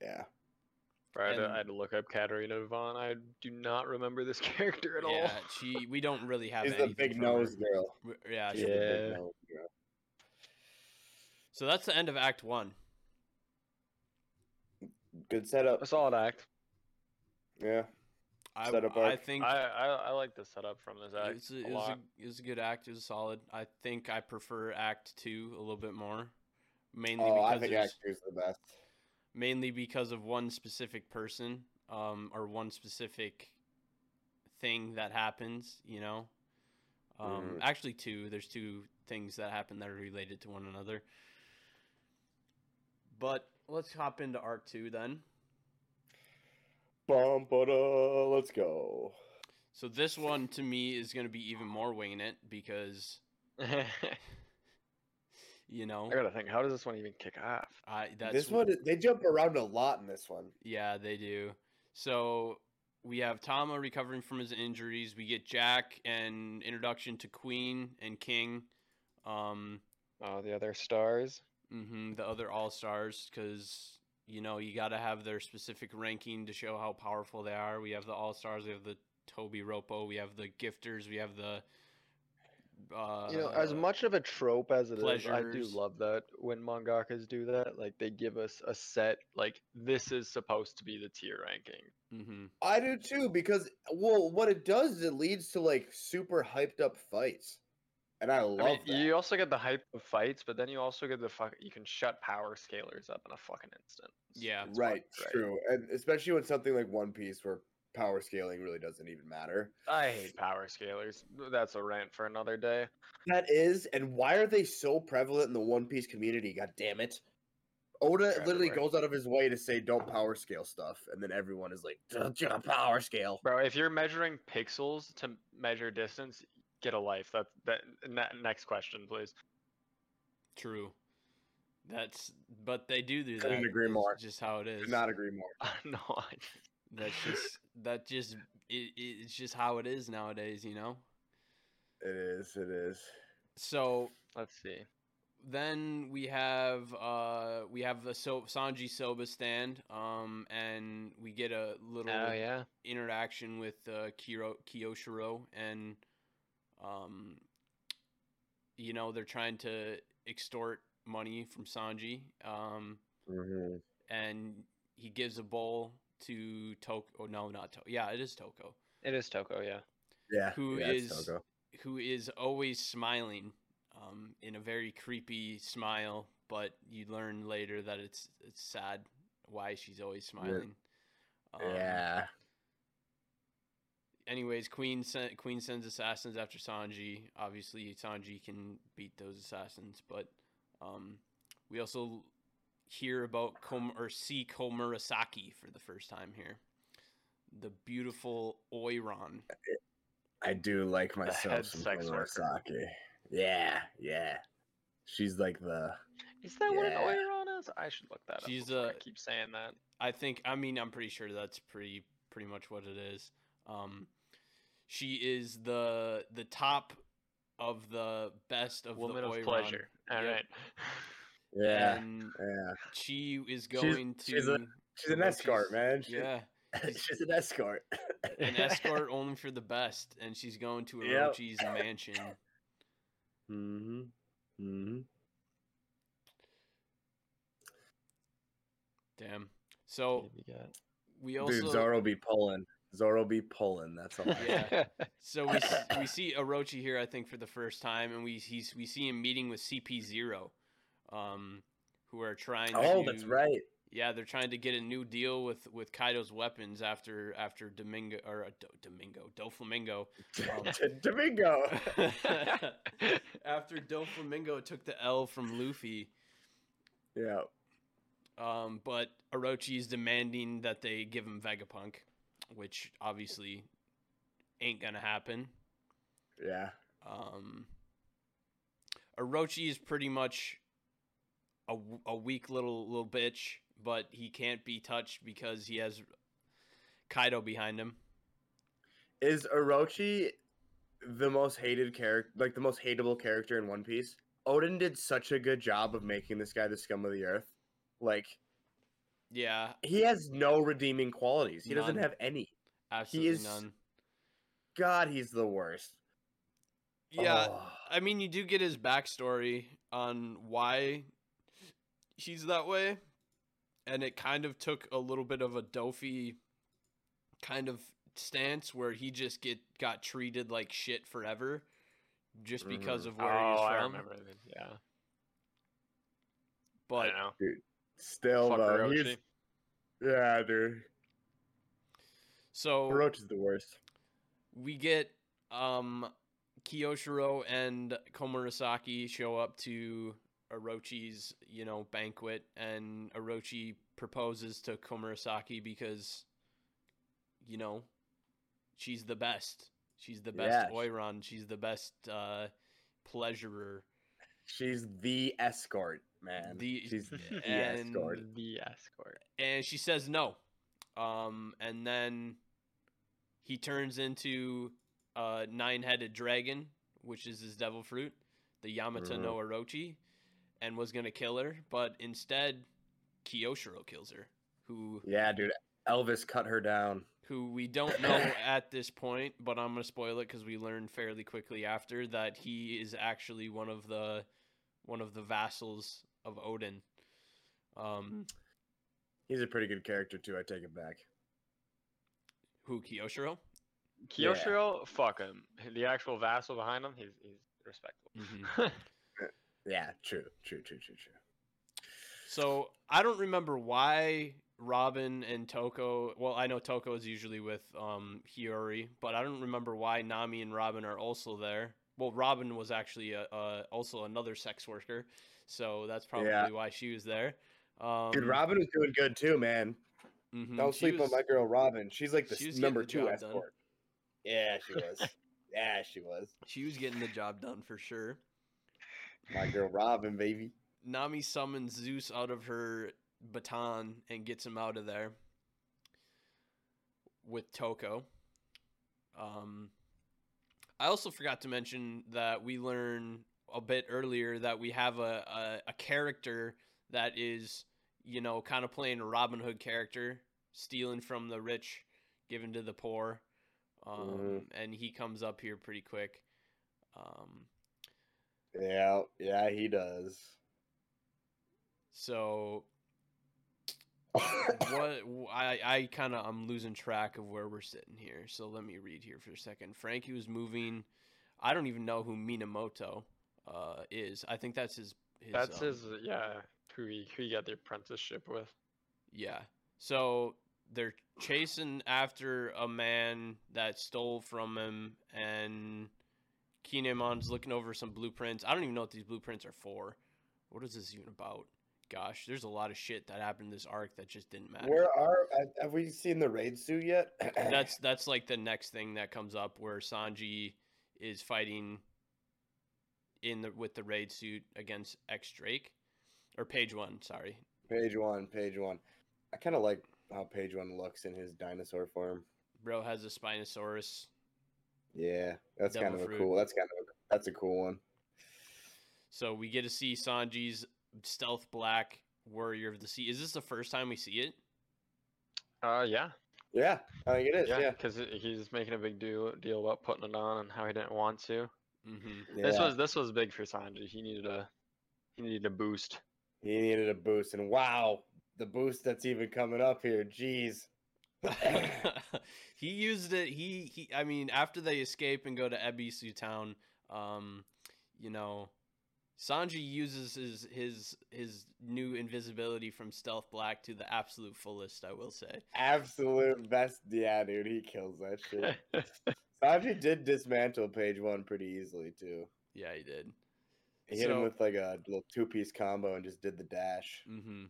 Yeah. I had, to, I had to look up Katarina Devon. I do not remember this character at yeah, all. Yeah, she we don't really have She's the big from her. nose girl. Yeah, She's she- the big Yeah. nose girl. so that's the end of Act One. Good setup. A solid act. Yeah. I, Setup I arc. think I, I I like the setup from this act it's a, a it, was lot. a, it was a good act. It was solid. I think I prefer Act Two a little bit more, mainly Oh, because I think there's- Act Two's the best. Mainly because of one specific person um, or one specific thing that happens, you know. Um, Mhm. Actually, two. There's two things that happen that are related to one another. But let's hop into Arc Two then. Bum, ba-da, let's go. So this one to me is going to be even more winging it because I you know I gotta think. How does this one even kick off? I that's this one, they jump around a lot in this one. Yeah, they do. So we have Tama recovering from his injuries. We get Jack and introduction to Queen and King. Um, Oh, the other stars. hmm the other All Stars, because you know you got to have their specific ranking to show how powerful they are. We have the All Stars. We have the Tobi Roppo. We have the Gifters. We have the Uh, You know, as much of a trope as it is, I do love that when mangakas do that. Like they give us a set, like this is supposed to be the tier ranking. hmm I do too because well, what it does is it leads to like super hyped up fights, and I love I mean, that. you also get the hype of fights, but then you also get the fuck. You can shut power scalers up in a fucking instant. Yeah. it's right, true, and especially when something like One Piece where power scaling really doesn't even matter. I hate power scalers. That's a rant for another day. That is, and why are they so prevalent in the One Piece community? God damn it! Oda They're literally everywhere. goes out of his way to say don't power scale stuff, and then everyone is like, "Don't you power scale?" Bro, if you're measuring pixels to measure distance, get a life. That's that ne- next question, please. True. That's but they do do Couldn't that. agree It's more. Just how it is. Could not agree more. no, I That's just that just it, it's just how it is nowadays, you know. It is. It is. So let's see. then we have uh we have the so- Sanji Soba stand um and we get a little Oh yeah. interaction with uh, Kiro Kyoshiro and um you know they're trying to extort money from Sanji um Mm-hmm. and he gives a bowl to Toko oh no not Toko yeah it is Toko It is Toko, yeah. Yeah. Who yeah, it's is- Togo. who is always smiling um in a very creepy smile but you learn later that it's it's sad why she's always smiling um, yeah. anyways, Queen sen- Queen sends assassins after Sanji. Obviously, Sanji can beat those assassins, but um, we also hear about Kom- or see Komurasaki for the first time here. The beautiful Oiran. I do like myself some sex. Komurasaki. Yeah, yeah. She's like the Is that what an Yeah. Oiran is? I should look that She's, up. before I keep saying that. I think. I mean, I'm pretty sure that's pretty pretty much what it is. Um, she is the the top of the best of Woman the of Oiran. pleasure. All right. Yep. yeah, And yeah. she is She's- going to she's a- She's an Orochi's- escort, man. She- Yeah, she's an escort. an escort only for the best, and she's going to Yep. Orochi's mansion. mm-hmm. Mm-hmm. Damn. So we also Dude, Zoro be pulling. Zoro be pulling. That's all. Yeah. so we we see Orochi here, I think, for the first time, and we he's, we see him meeting with CP Zero, um, who are trying. oh, to, that's right. Yeah, they're trying to get a new deal with with Kaido's weapons after after Domingo or uh, Do- Domingo Doflamingo. Um, Domingo. after Doflamingo took the L from Luffy, Yeah. um, but Orochi is demanding that they give him Vegapunk, which obviously ain't gonna happen. Yeah. Um, Orochi is pretty much a, a weak little little bitch, but he can't be touched because he has Kaido behind him. Is Orochi the most hated character, like the most hateable character in One Piece? Oden did such a good job of making this guy the scum of the earth. Like Yeah, he has no redeeming qualities. He doesn't have any. absolutely is- none. God, he's the worst. Yeah, Oh. I mean, you do get his backstory on why he's that way, and it kind of took a little bit of a Doffy kind of stance where he just get got treated like shit forever, just because Mhm. of where oh, he's I from. remember. that, Yeah. But I know. Still Fuck though, he's yeah, dude. so Roach is the worst. we get um Kyoshiro and Komurasaki show up to Orochi's, you know, banquet and Orochi proposes to Komurasaki because you know, she's the best. She's the best Yeah. Oiran, she's the best uh pleasurer. She's the escort, man. The- She's the and- escort. The escort. and she says no. Um, and then he turns into a nine-headed dragon, which is his devil fruit, the Yamata no Orochi, and was gonna kill her, but instead, Kyoshiro kills her. Who Yeah, dude. Elvis cut her down. who we don't know at this point, but I'm gonna spoil it because we learn fairly quickly after that he is actually one of the one of the vassals of Oden. Um, He's a pretty good character too. I take it back. who Kyoshiro? Yeah. Fuck him. The actual vassal behind him, he's he's respectable. Mhm. Yeah, true, true, true, true, true. So I don't remember why Robin and Toko. Well, I know Toko is usually with um, Hiyori, but I don't remember why Nami and Robin are also there. Well, Robin was actually a, uh, also another sex worker, so that's probably Yeah. why she was there. Um, Dude, Robin was doing good too, man. mhm, Don't she sleep was- on my girl Robin. She's like the she number getting two the job done. escort. Yeah, she was. yeah, she was. She was getting the job done for sure. My girl Robin, baby. Nami summons Zeus out of her baton and gets him out of there with Toko. Um, I also forgot to mention that we learn a bit earlier that we have a, a, a character that is, you know, kind of playing a Robin Hood character, stealing from the rich, giving to the poor. Um, Mhm. And he comes up here pretty quick. Um, Yeah, yeah, he does. so what I I kind of I'm losing track of where we're sitting here. So let me read here for a second. Franky was moving. I don't even know who Minatomo uh, is. I think that's his. his That's um, his, yeah, who he who he got the apprenticeship with. Yeah. So they're chasing after a man that stole from him, and Kinemon's looking over some blueprints. I don't even know what these blueprints are for. What is this even about? Gosh, there's a lot of shit that happened in this arc that just didn't matter. Where are have- have we seen the raid suit yet? that's that's like the next thing that comes up where Sanji is fighting in the with the raid suit against X Drake or Page One. Sorry. page one, page one. I kind of like how page one looks in his dinosaur form. Bro has a Spinosaurus. Yeah, that's Devil kind of fruit. a cool. That's kind of a, that's a cool one. So we get to see Sanji's stealth black warrior of the sea. Is this the first time we see it? Uh, yeah, Yeah, I think it is. yeah, Yeah, because he's making a big deal deal about putting it on and how he didn't want to. Mm-hmm. This was this was big for Sanji. He needed a he needed a boost. he needed a boost, and wow, the boost that's even coming up here. Jeez. he used it. He he. I mean, after they escape and go to Ebisu Town, um, you know, Sanji uses his his his new invisibility from stealth black to the absolute fullest. I will say. Absolute best. Yeah, dude, he kills that shit. Sanji did dismantle page one pretty easily too. Yeah, he did. He hit him with like a little two piece combo and just did the dash. hmm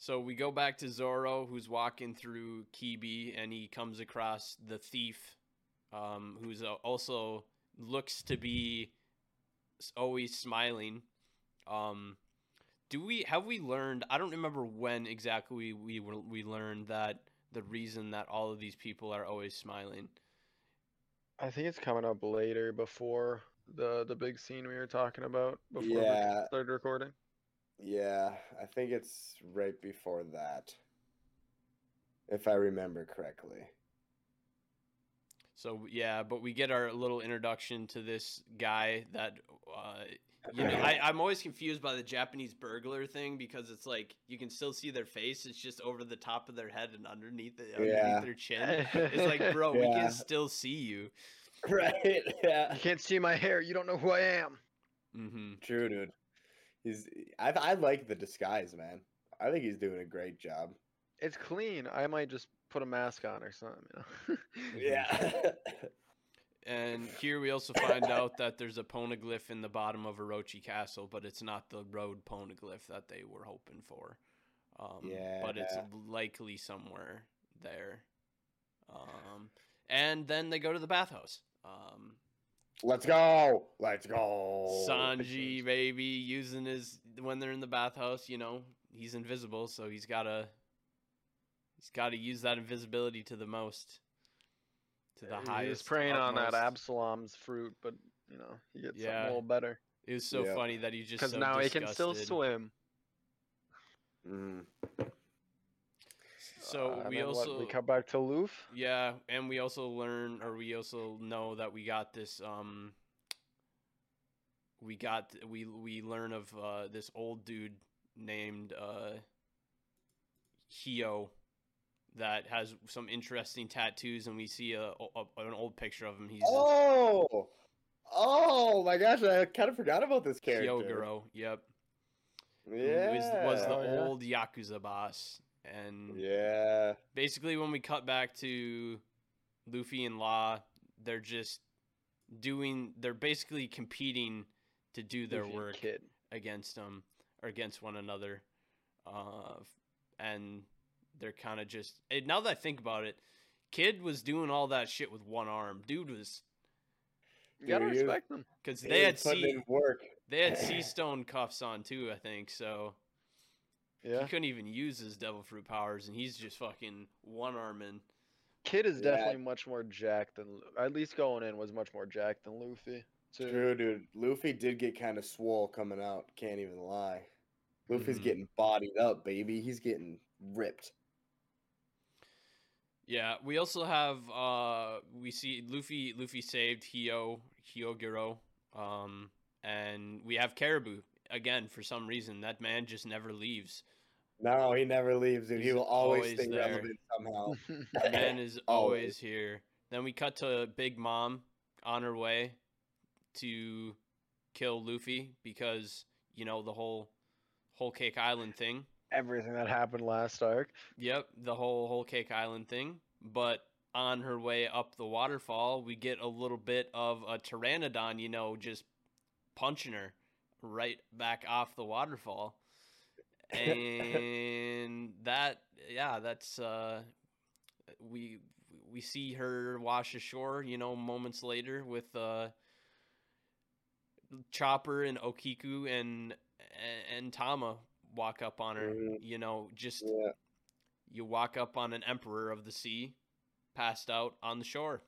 So we go back to Zoro, who's walking through Kibi, and he comes across the thief, um, who's uh, also looks to be always smiling. Um, do we have we learned? I don't remember when exactly we we, we learned that the reason that all of these people are always smiling. I think it's coming up later before the the big scene we were talking about before Yeah. we started recording. Yeah, I think it's right before that. If I remember correctly. So yeah, but we get our little introduction to this guy that uh, you know I, I'm always confused by the Japanese burglar thing because it's like you can still see their face, it's just over the top of their head and underneath it, underneath Yeah. their chin. It's like, bro, we can still see you. right, yeah. You can't see my hair. You don't know who I am. Mm-hmm. True, dude. He's I I like the disguise, man. I think he's doing a great job. It's clean. I might just put a mask on or something. You know? Yeah. And here we also find out that there's a poneglyph in the bottom of Orochi Castle, but it's not the road poneglyph that they were hoping for. Um, But it's likely somewhere there. Um, and then they go to the bathhouse. Um, Let's go. Let's go. Sanji, baby, using his when they're in the bathhouse, you know, he's invisible, so he's gotta he's gotta use that invisibility to the most. To the he highest. was preying on that. Absalom's fruit, but you know he gets Yeah. a little better It was so Yeah. funny that he just because so now he can still swim. Mm. So Uh, we then what, also we come back to Loof. yeah, and we also learn or we also know that we got this um we got we we learn of uh this old dude named uh Hio that has some interesting tattoos and we see a, a an old picture of him. He's Oh, oh my gosh! I kind of forgot about this character. Hyogoro, yep. Yeah, is- was the Oh, yeah. old Yakuza boss. And yeah. basically when we cut back to Luffy and Law, they're just doing they're basically competing to do their Luffy work Kid. against them or against one another. Uh and they're kind of just now that I think about it, Kid was doing all that shit with one arm. Dude was You gotta Dude, he respect them. cuz they had was sea, work. they had sea stone cuffs on too, I think. So Yeah. he couldn't even use his devil fruit powers and he's just fucking one arming. Kid is Yeah. definitely much more jacked than at least going in was much more jacked than Luffy. Too. True, dude. Luffy did get kind of swole coming out. Can't even lie. Luffy's Mhm. getting bodied up, baby. He's getting ripped. Yeah, we also have uh we see Luffy Luffy saved Hio Hyogoro. Um and we have Caribou again for some reason. That man just never leaves. No, he never leaves, dude. He will always, always stay there. relevant somehow. That man is Always. always here. Then we cut to Big Mom on her way to kill Luffy because, you know, the whole whole cake island thing. Everything that happened last arc. Yep, the whole whole cake island thing. But on her way up the waterfall, we get a little bit of a pteranodon, you know, just punching her right back off the waterfall. And that yeah, that's uh we we see her wash ashore, you know, moments later with uh Chopper and Okiku and and Tama walk up on her, Mhm. you know, just Yeah. you walk up on an emperor of the sea passed out on the shore.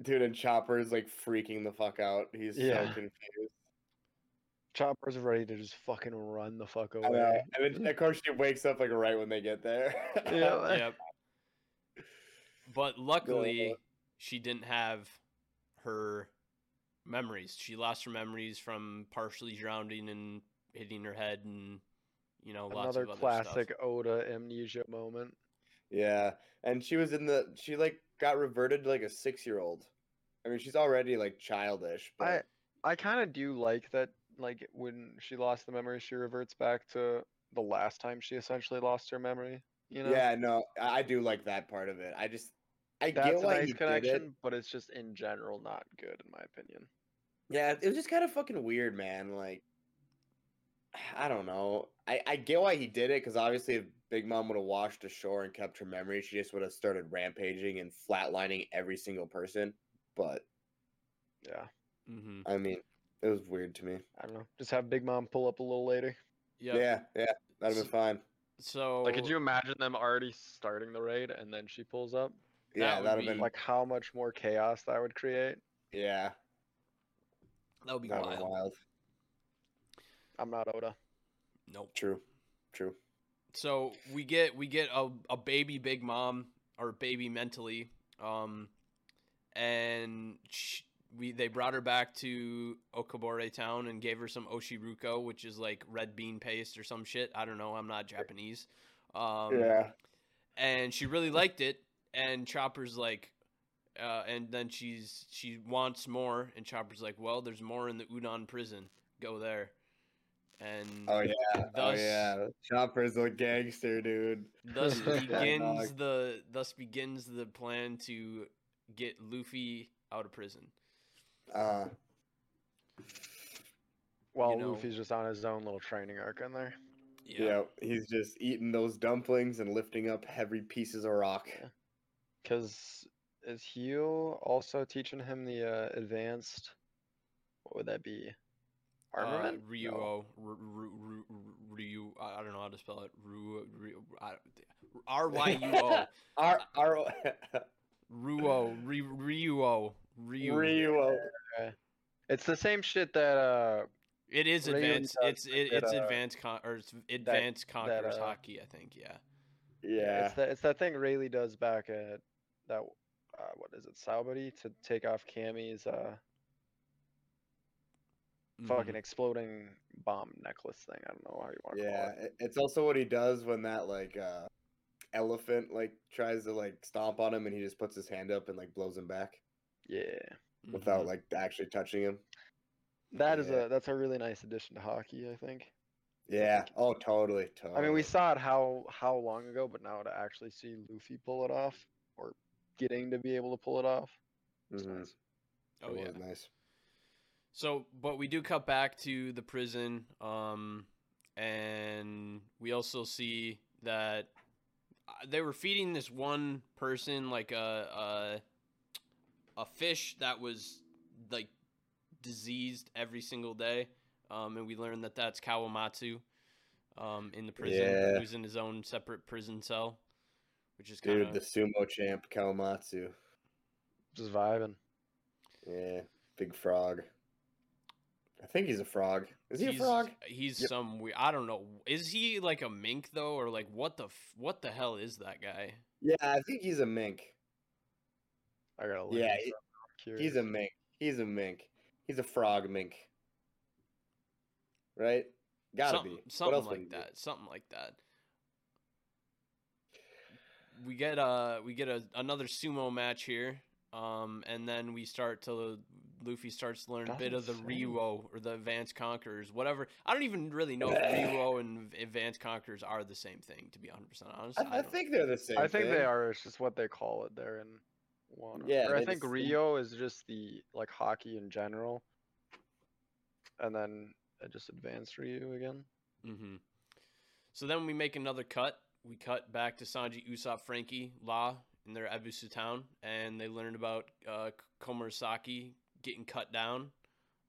Dude, and chopper is like freaking the fuck out. He's Yeah. so confused. Chopper's ready to just fucking run the fuck away. know. And then, of course, she wakes up like right when they get there. Yeah. yep. But luckily, she didn't have her memories. She lost her memories from partially drowning and hitting her head, and you know, lots Another of other classic Stuff. Oda amnesia moment. Yeah, and she was in the. She like got reverted to like a six year old. I mean, she's already like childish. But I I kind of do like that. Like when she lost the memory, she reverts back to the last time she essentially lost her memory. You know, yeah, no, I I do like that part of it. I just, I that's get a why nice he did it. connection, but it's just in general not good in my opinion. Yeah, it was just kind of fucking weird, man. Like, I don't know. I I get why he did it because obviously, if Big Mom would have washed ashore and kept her memory, she just would have started rampaging and flatlining every single person. But Yeah, hmm I mean, it was weird to me. I don't know. Just have Big Mom pull up a little later. Yep. Yeah, yeah, that'd have been fine. So, Like, could you imagine them already starting the raid and then she pulls up? Yeah, would that'd have been Like, how much more chaos that would create? yeah, that would be that'd wild. been wild. I'm not Oda. Nope. True, true. so we get we get a, a baby big mom or baby mentally um and sh we they brought her back to okobore town and gave her some oshiruko which is like red bean paste or some shit. I don't know. I'm not japanese. Um yeah, and she really liked it. And chopper's like uh, and then she's she wants more. And chopper's like well there's more in the udon prison. Go there. And oh yeah, oh yeah. Chopper's a gangster, dude. Thus begins the thus begins the plan to get Luffy out of prison. Uh, While know- Luffy's just on his own little training arc in there. yeah. he's just eating those dumplings and lifting up heavy pieces of rock. Because is Hugh also teaching him the uh, advanced? What would that be? Armament? Uh, Ryuo, Ru- Ru- Ru- Ru- Ryu. I I don't know how to spell it. Ru, Ru, I- R Y U O. Our our Ruo. Ry- Ryuo. Ryu. Ryu. It's the same shit that uh It is Ryu advanced. It's it, that, it's uh, advanced con or it's advanced conquerors uh, haki. I think. Yeah. Yeah. It's that it's that thing Rayleigh does back at that uh, what is it, Sabaody to take off Camie's uh fucking Mhm. exploding bomb necklace thing. I don't know how you want to Yeah, call it. it- it's also what he does when that like uh elephant like tries to like stomp on him and he just puts his hand up and like blows him back Yeah. without Mhm. like actually touching him. That is Yeah. a that's a really nice addition to haki, I think. Yeah. Oh, totally. Totally. I mean, we saw it how how long ago, but now to actually see Luffy pull it off or getting to be able to pull it off. it's Mhm. nice. Oh It yeah. nice. So, but we do cut back to the prison, um, and we also see that uh, they were feeding this one person like a a, a fish that was like diseased every single day, um, and we learned that that's Kawamatsu, um, in the prison, Yeah. who's in his own separate prison cell, which is kind Dude, of the sumo champ Kawamatsu. Just vibing. Yeah, big frog. I think he's a frog. Is he he's, a frog? He's Yep. some we I don't know. Is he like a mink though, or like what the f- what the hell is that guy? Yeah, I think he's a mink. I gotta look Yeah, he- He's a mink. He's a mink. He's a frog mink. Right? Gotta something, be. Something like he be? that. Something like that. We get uh we get a another sumo match here, um, and then we start to Luffy starts to learn a bit of the Doesn't. Ryuo or the Advanced Conquerors, whatever. I don't even really know if Ryuo and Advanced Conquerors are the same thing, to be 100 percent honest. I, I don't- think they're the same. I think they are. It's just what they call it there in one. Yeah, Or I think just- Rio is just the like haki in general, and then uh, just advanced Ryu again. Mm-hmm. So then we make another cut. We cut back to Sanji, Usopp, Franky, La in their Ebisu town, and they learned about uh, Komurasaki getting cut down.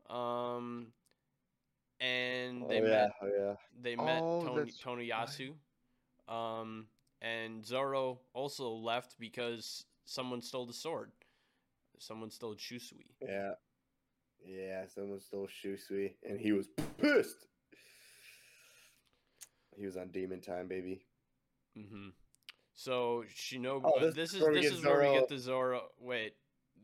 Um, and Oh, they yeah. met Oh, yeah. they met Oh, Tony, that's Tonoyasu. Um, and Zoro also left because someone stole the sword. Someone stole Shusui. Yeah. Yeah, someone stole Shusui, and he was pissed. He was on demon time, baby. Mm-hmm. So Shinobu, Oh, this this, is is where we this get is where we get the Zoro. Wait,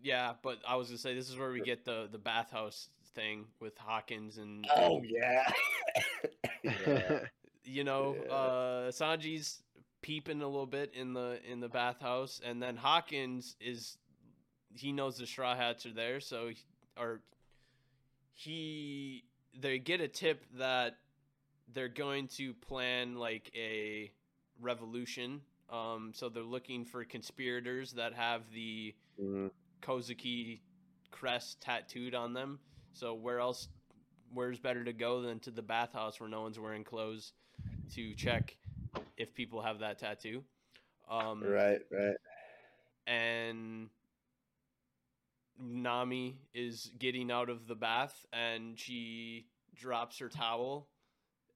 yeah, but I was gonna say this is where we get the the bathhouse thing with Hawkins and Oh yeah. yeah. you know Yeah. uh Sanji's peeping a little bit in the in the bathhouse, and then Hawkins is he knows the Straw Hats are there, so he, or he they get a tip that they're going to plan like a revolution. Um, so they're looking for conspirators that have the Mhm. Kozuki crest tattooed on them. So where else? Where's better to go than to the bathhouse where no one's wearing clothes to check if people have that tattoo? Um, Right, right. and Nami is getting out of the bath and she drops her towel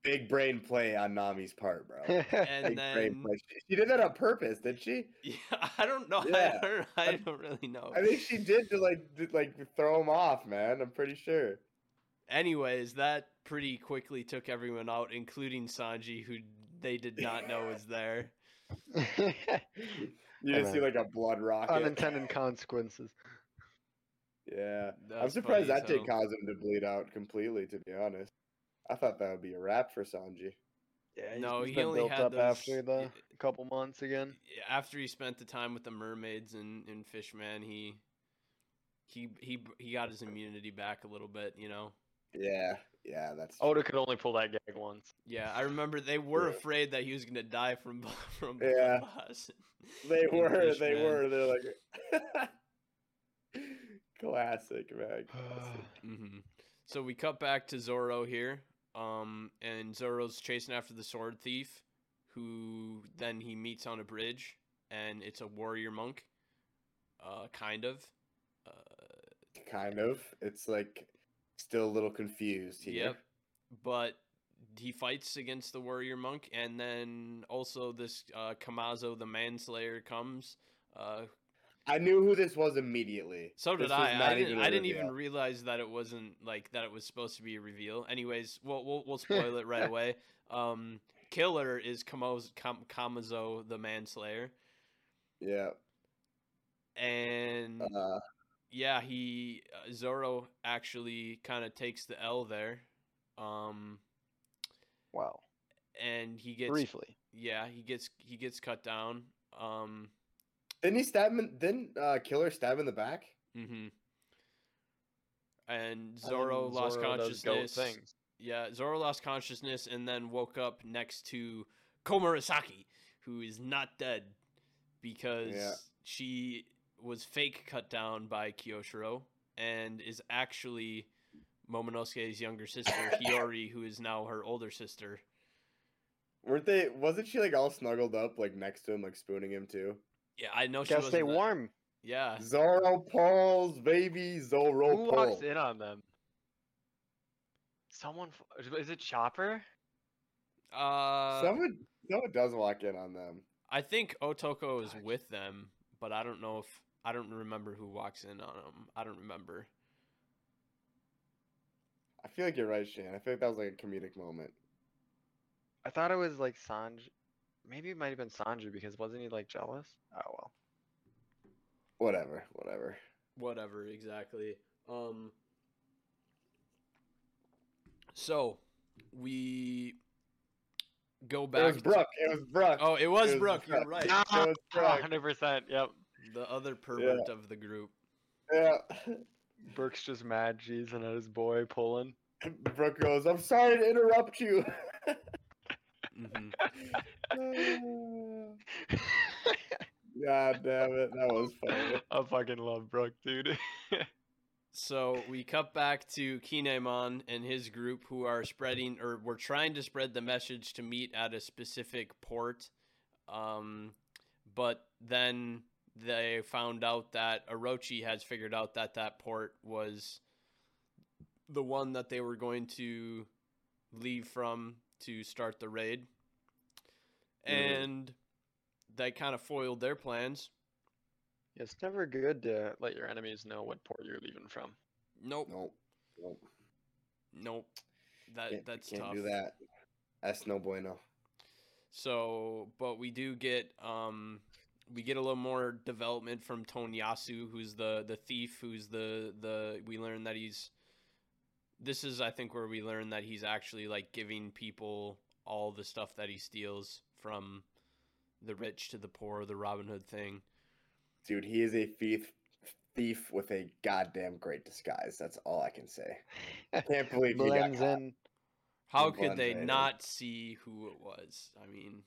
Big brain play on Nami's part, bro. and Big brain then play. She, she did that on purpose, did she? yeah, I don't know. Yeah. I, don't, I don't really know. I think she did to like to, like throw him off, man. I'm pretty sure. Anyways, that pretty quickly took everyone out, including Sanji, who they did not know was there. You just see like a blood rocket. Unintended consequences. Yeah, I'm surprised funny that as didn't cause him to bleed out completely. To be honest, I thought that would be a wrap for Sanji. Yeah, No, he's he been only built had up those- after the y- couple months again. After he spent the time with the mermaids and, and Fishman, he he he he got his immunity back a little bit, you know. Yeah, yeah, that's. Oda could only pull that gag once. Yeah, I remember they were Yeah. afraid that he was gonna die from from Yeah. boss. They and were, they Fishman. were. They're like, classic, man. Classic. hmm So we cut back to Zoro here, um, and Zoro's chasing after the sword thief, who then he meets on a bridge, and it's a warrior monk, uh, kind of. Uh, kind of. It's like still a little confused here. Yep. But he fights against the warrior monk, and then also this uh, Kamazo the manslayer comes. Uh, I knew who this was immediately. so did I. I didn't. even didn't even realize that it wasn't like that. It was supposed to be a reveal. Anyways, we'll we'll, we'll spoil it right away. Um, killer is Kamoz, Kam, Kamazo the manslayer, Yeah. and Uh, yeah, he uh, Zoro actually kind of takes the L there, um, Wow. and he gets Briefly. yeah he gets he gets cut down. Um, didn't he stab him? Didn't uh, Killer stab him in the back? Mm-hmm. And And Zoro lost Zoro consciousness. Yeah, Zoro lost consciousness and then woke up next to Komurasaki, who is not dead because she was fake cut down by Kyoshiro and is actually Momonosuke's younger sister, Hiyori, who is now her older sister. Weren't they? Wasn't she like all snuggled up, like next to him, like spooning him too? Yeah, I know she Gotta wasn't stay that- warm. Yeah, Zoro Pauls, baby. Zoro Who pulls. walks in on them? Someone. Is it Chopper? uh, someone, someone does walk in on them. I think Otoko is Gosh. with them, but I don't know if I don't remember who walks in on them. I don't remember. I feel like you're right, Shane. I feel like that was like a comedic moment. I thought it was like Sanj. Maybe it might have been Sanji because wasn't he like jealous? Oh well. Whatever, whatever. whatever exactly um so we go back. It back was to- Brook. It was Brook. oh it was It was brook you're right It was Brook. hundred percent. Yep. The other pervert of the group Yeah. Brook's just mad cheesing at his boy pulling. Brook goes, "I'm sorry to interrupt you." hmm God damn it, that was funny. I fucking love Brook, dude. so we cut back to kinemon and his group who are spreading or we're trying to spread the message to meet at a specific port um but then they found out that orochi has figured out that that port was the one that they were going to leave from to start the raid Mhm. and they kind of foiled their plans It's never good to Let your enemies know what port you're leaving from. nope Nope. Nope. nope that Can't, that's can't tough do that. That's no bueno. So, but we do get um we get a little more development from Tonoyasu, who's the the thief, who's the the we learn that he's this is I think where we learn that he's actually like giving people all the stuff that he steals from the rich to the poor, the Robin Hood thing. Dude, he is a thief thief with a goddamn great disguise. That's all I can say. I can't believe he got caught. in. How He could they in. not see who it was? I mean,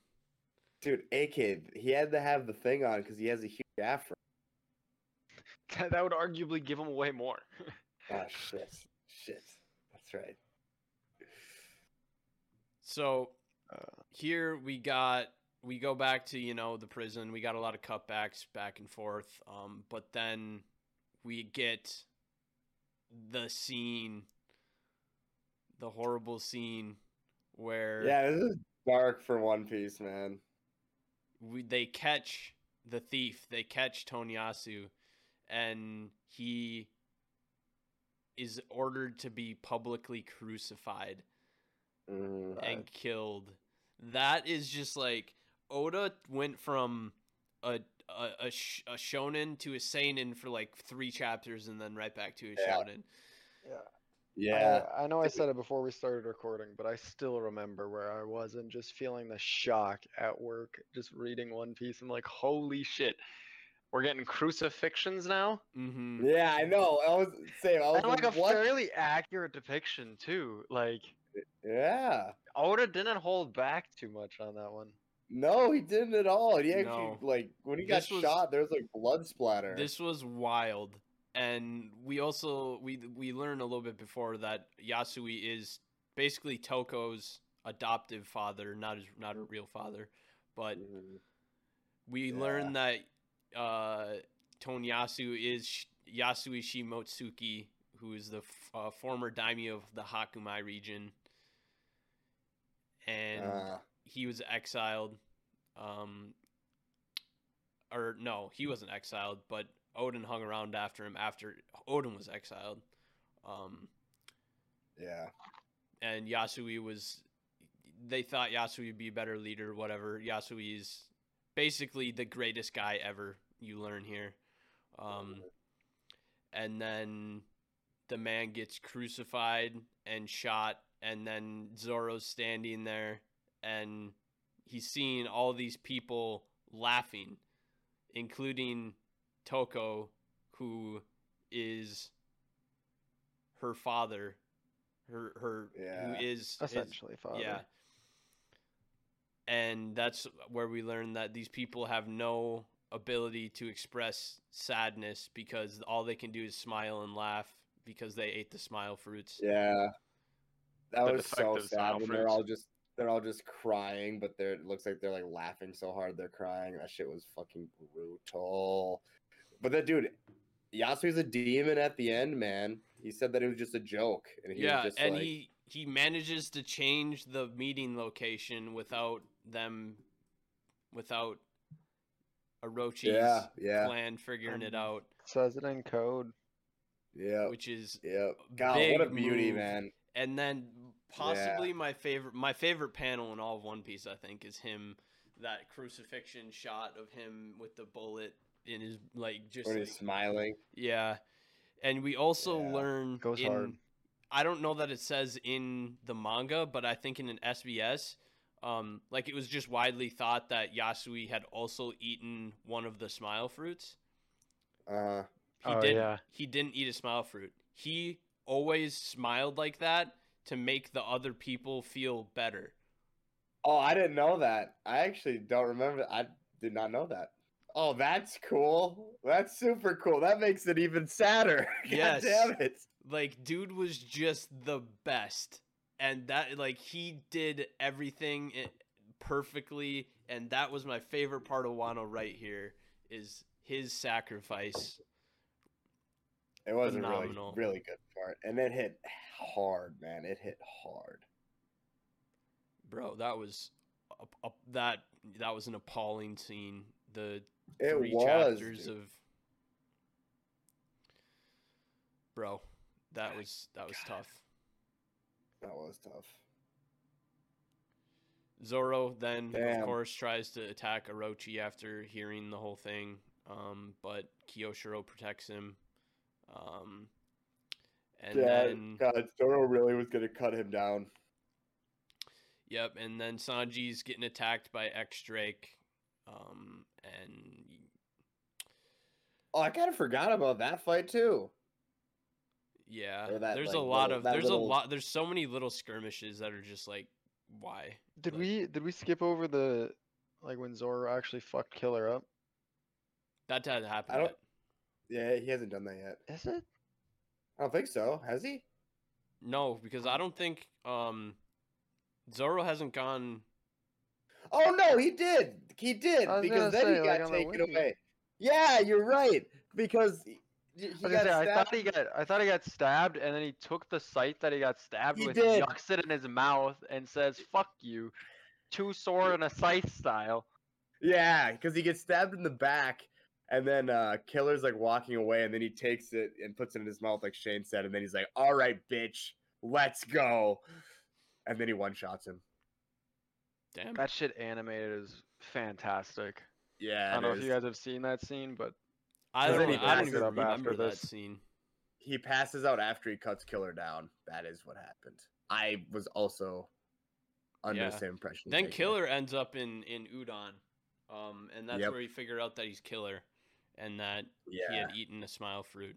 Dude, A kid, he had to have the thing on because he has a huge afro. That, that would arguably give him away more. Oh shit. Shit. That's right. so Uh, here we got we go back to you know the prison we got a lot of cutbacks back and forth um but then we get the scene the horrible scene where Yeah, this is dark for One Piece, man. We, they catch the thief they catch Tonoyasu and he is ordered to be publicly crucified Mm, and killed. That is just like Oda went from a a, a, sh- a shonen to a seinen for like three chapters and then right back to a Yeah. shonen. yeah. Yeah. I, I know I said it before we started recording, but I still remember where I was and just feeling the shock at work, just reading One Piece. I'm like, Holy shit. We're getting crucifixions now? Mm-hmm. Yeah, I know. I was saying, I was And like like, a what? fairly accurate depiction too. Like Yeah. Oda didn't hold back. too much on that one. No, he didn't at all. He actually No. like when he got was- shot, there was like blood splatter. This was wild, and we also we we learned a little bit before that Yasui is basically Toko's adoptive father, not his not a real father, but Mhm. we Yeah. learn that uh, Tonoyasu is Sh- Yasui Shimotsuki, who is the f- uh, former daimyo of the Hakumai region, and Ah, he was exiled. Um, or no, he wasn't exiled, but Oden hung around after him after Oden was exiled. Um, yeah. and Yasui was they thought Yasui would be a better leader, whatever. Yasui is basically the greatest guy ever. You learn here, um, and then the man gets crucified and shot, and then Zoro's standing there, and he's seeing all these people laughing, including Toko, who is her father, her her Yeah. who is is- Essentially, father. yeah. And that's where we learn that these people have no ability to express sadness because all they can do is smile and laugh because they ate the smile fruits. Yeah, that The was so sad smile when they're all just they're all just crying, but they're it looks like they're like laughing so hard they're crying. That shit was fucking brutal. But that dude, Yasuie's a demon at the end, man. He said that it was just a joke, and he yeah, was just and like, he he manages to change the meeting location without them without Orochi's yeah, yeah, clan figuring it Um, out, Says it in code. yeah, which is yeah. God, what a big beauty, move. man. and then possibly my favorite my favorite panel in all of One Piece, I think, is him that crucifixion shot of him with the bullet in his like just When like, smiling. yeah. And we also Yeah. learn Goes in, hard. I don't know that it says in the manga, but I think in an SBS, um, like it was just widely thought that Yasuie had also eaten one of the smile fruits. Uh, He Oh, didn't. yeah. He didn't eat a smile fruit. He always smiled like that to make the other people feel better. oh, I didn't know that. I actually don't remember. I did not know that. Oh, that's cool. That's super cool. That makes it even sadder. Yes. damn it. Like, dude was just the best, and that like he did everything perfectly, and that was my favorite part of Wano right here is his sacrifice. It was a really, really good part, and it hit hard, man. It hit hard. Bro, that was a, a, that that was an appalling scene. The It three was. chapters dude. of bro that was that was tough That was tough. zoro then Damn. of course tries to attack orochi after hearing the whole thing um, but Kyoshiro protects him um, and yeah, then God, Zoro really was gonna cut him down. yep and then sanji's getting attacked by x drake um, Oh, I kind of forgot about that fight too. yeah that, there's like, a lot little- of there's little- a lot there's so many little skirmishes that are just like why Did Like- we did we skip over the like when Zoro actually fucked Killer up? that hasn't happened I don't- yet. Yeah, he hasn't done that yet. Is it? I don't think so. Has he? No, because I don't think um Zoro hasn't gone. Oh no, he did. He did I because then say, he got on the taken wiki. away. Yeah, you're right. Because he, he I, got say, I thought he got I thought he got stabbed and then he took the site that he got stabbed He with, did. yucks it in his mouth and says, Fuck you. Two sword and a scythe style. Yeah, because he gets stabbed in the back, and then uh Killer's like walking away, and then he takes it and puts it in his mouth, like Shane said, and then he's like, "All right, bitch, let's go," and then he one shots him. Damn. That shit animated is fantastic. Yeah, I don't know it if you guys have seen that scene, but I don't. he I don't backs even it up remember after that scene. he passes out after he cuts Killer down. That is what happened. I was also under Yeah. the same impression. Then Jake did. Killer ends up in in Udon, um, and that's Yep. where he figured out that he's Killer, and that he had eaten a smile fruit.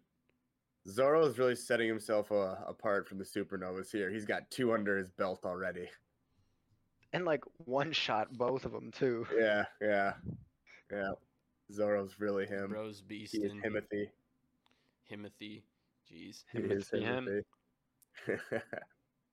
Zoro is really setting himself uh, apart from the supernovas here. He's got two under his belt already. and like one shot both of them too. Yeah, yeah, yeah. Zoro's really him. Bros He is beastin'. Timothy. Timothy. Jeez. He Him is be him.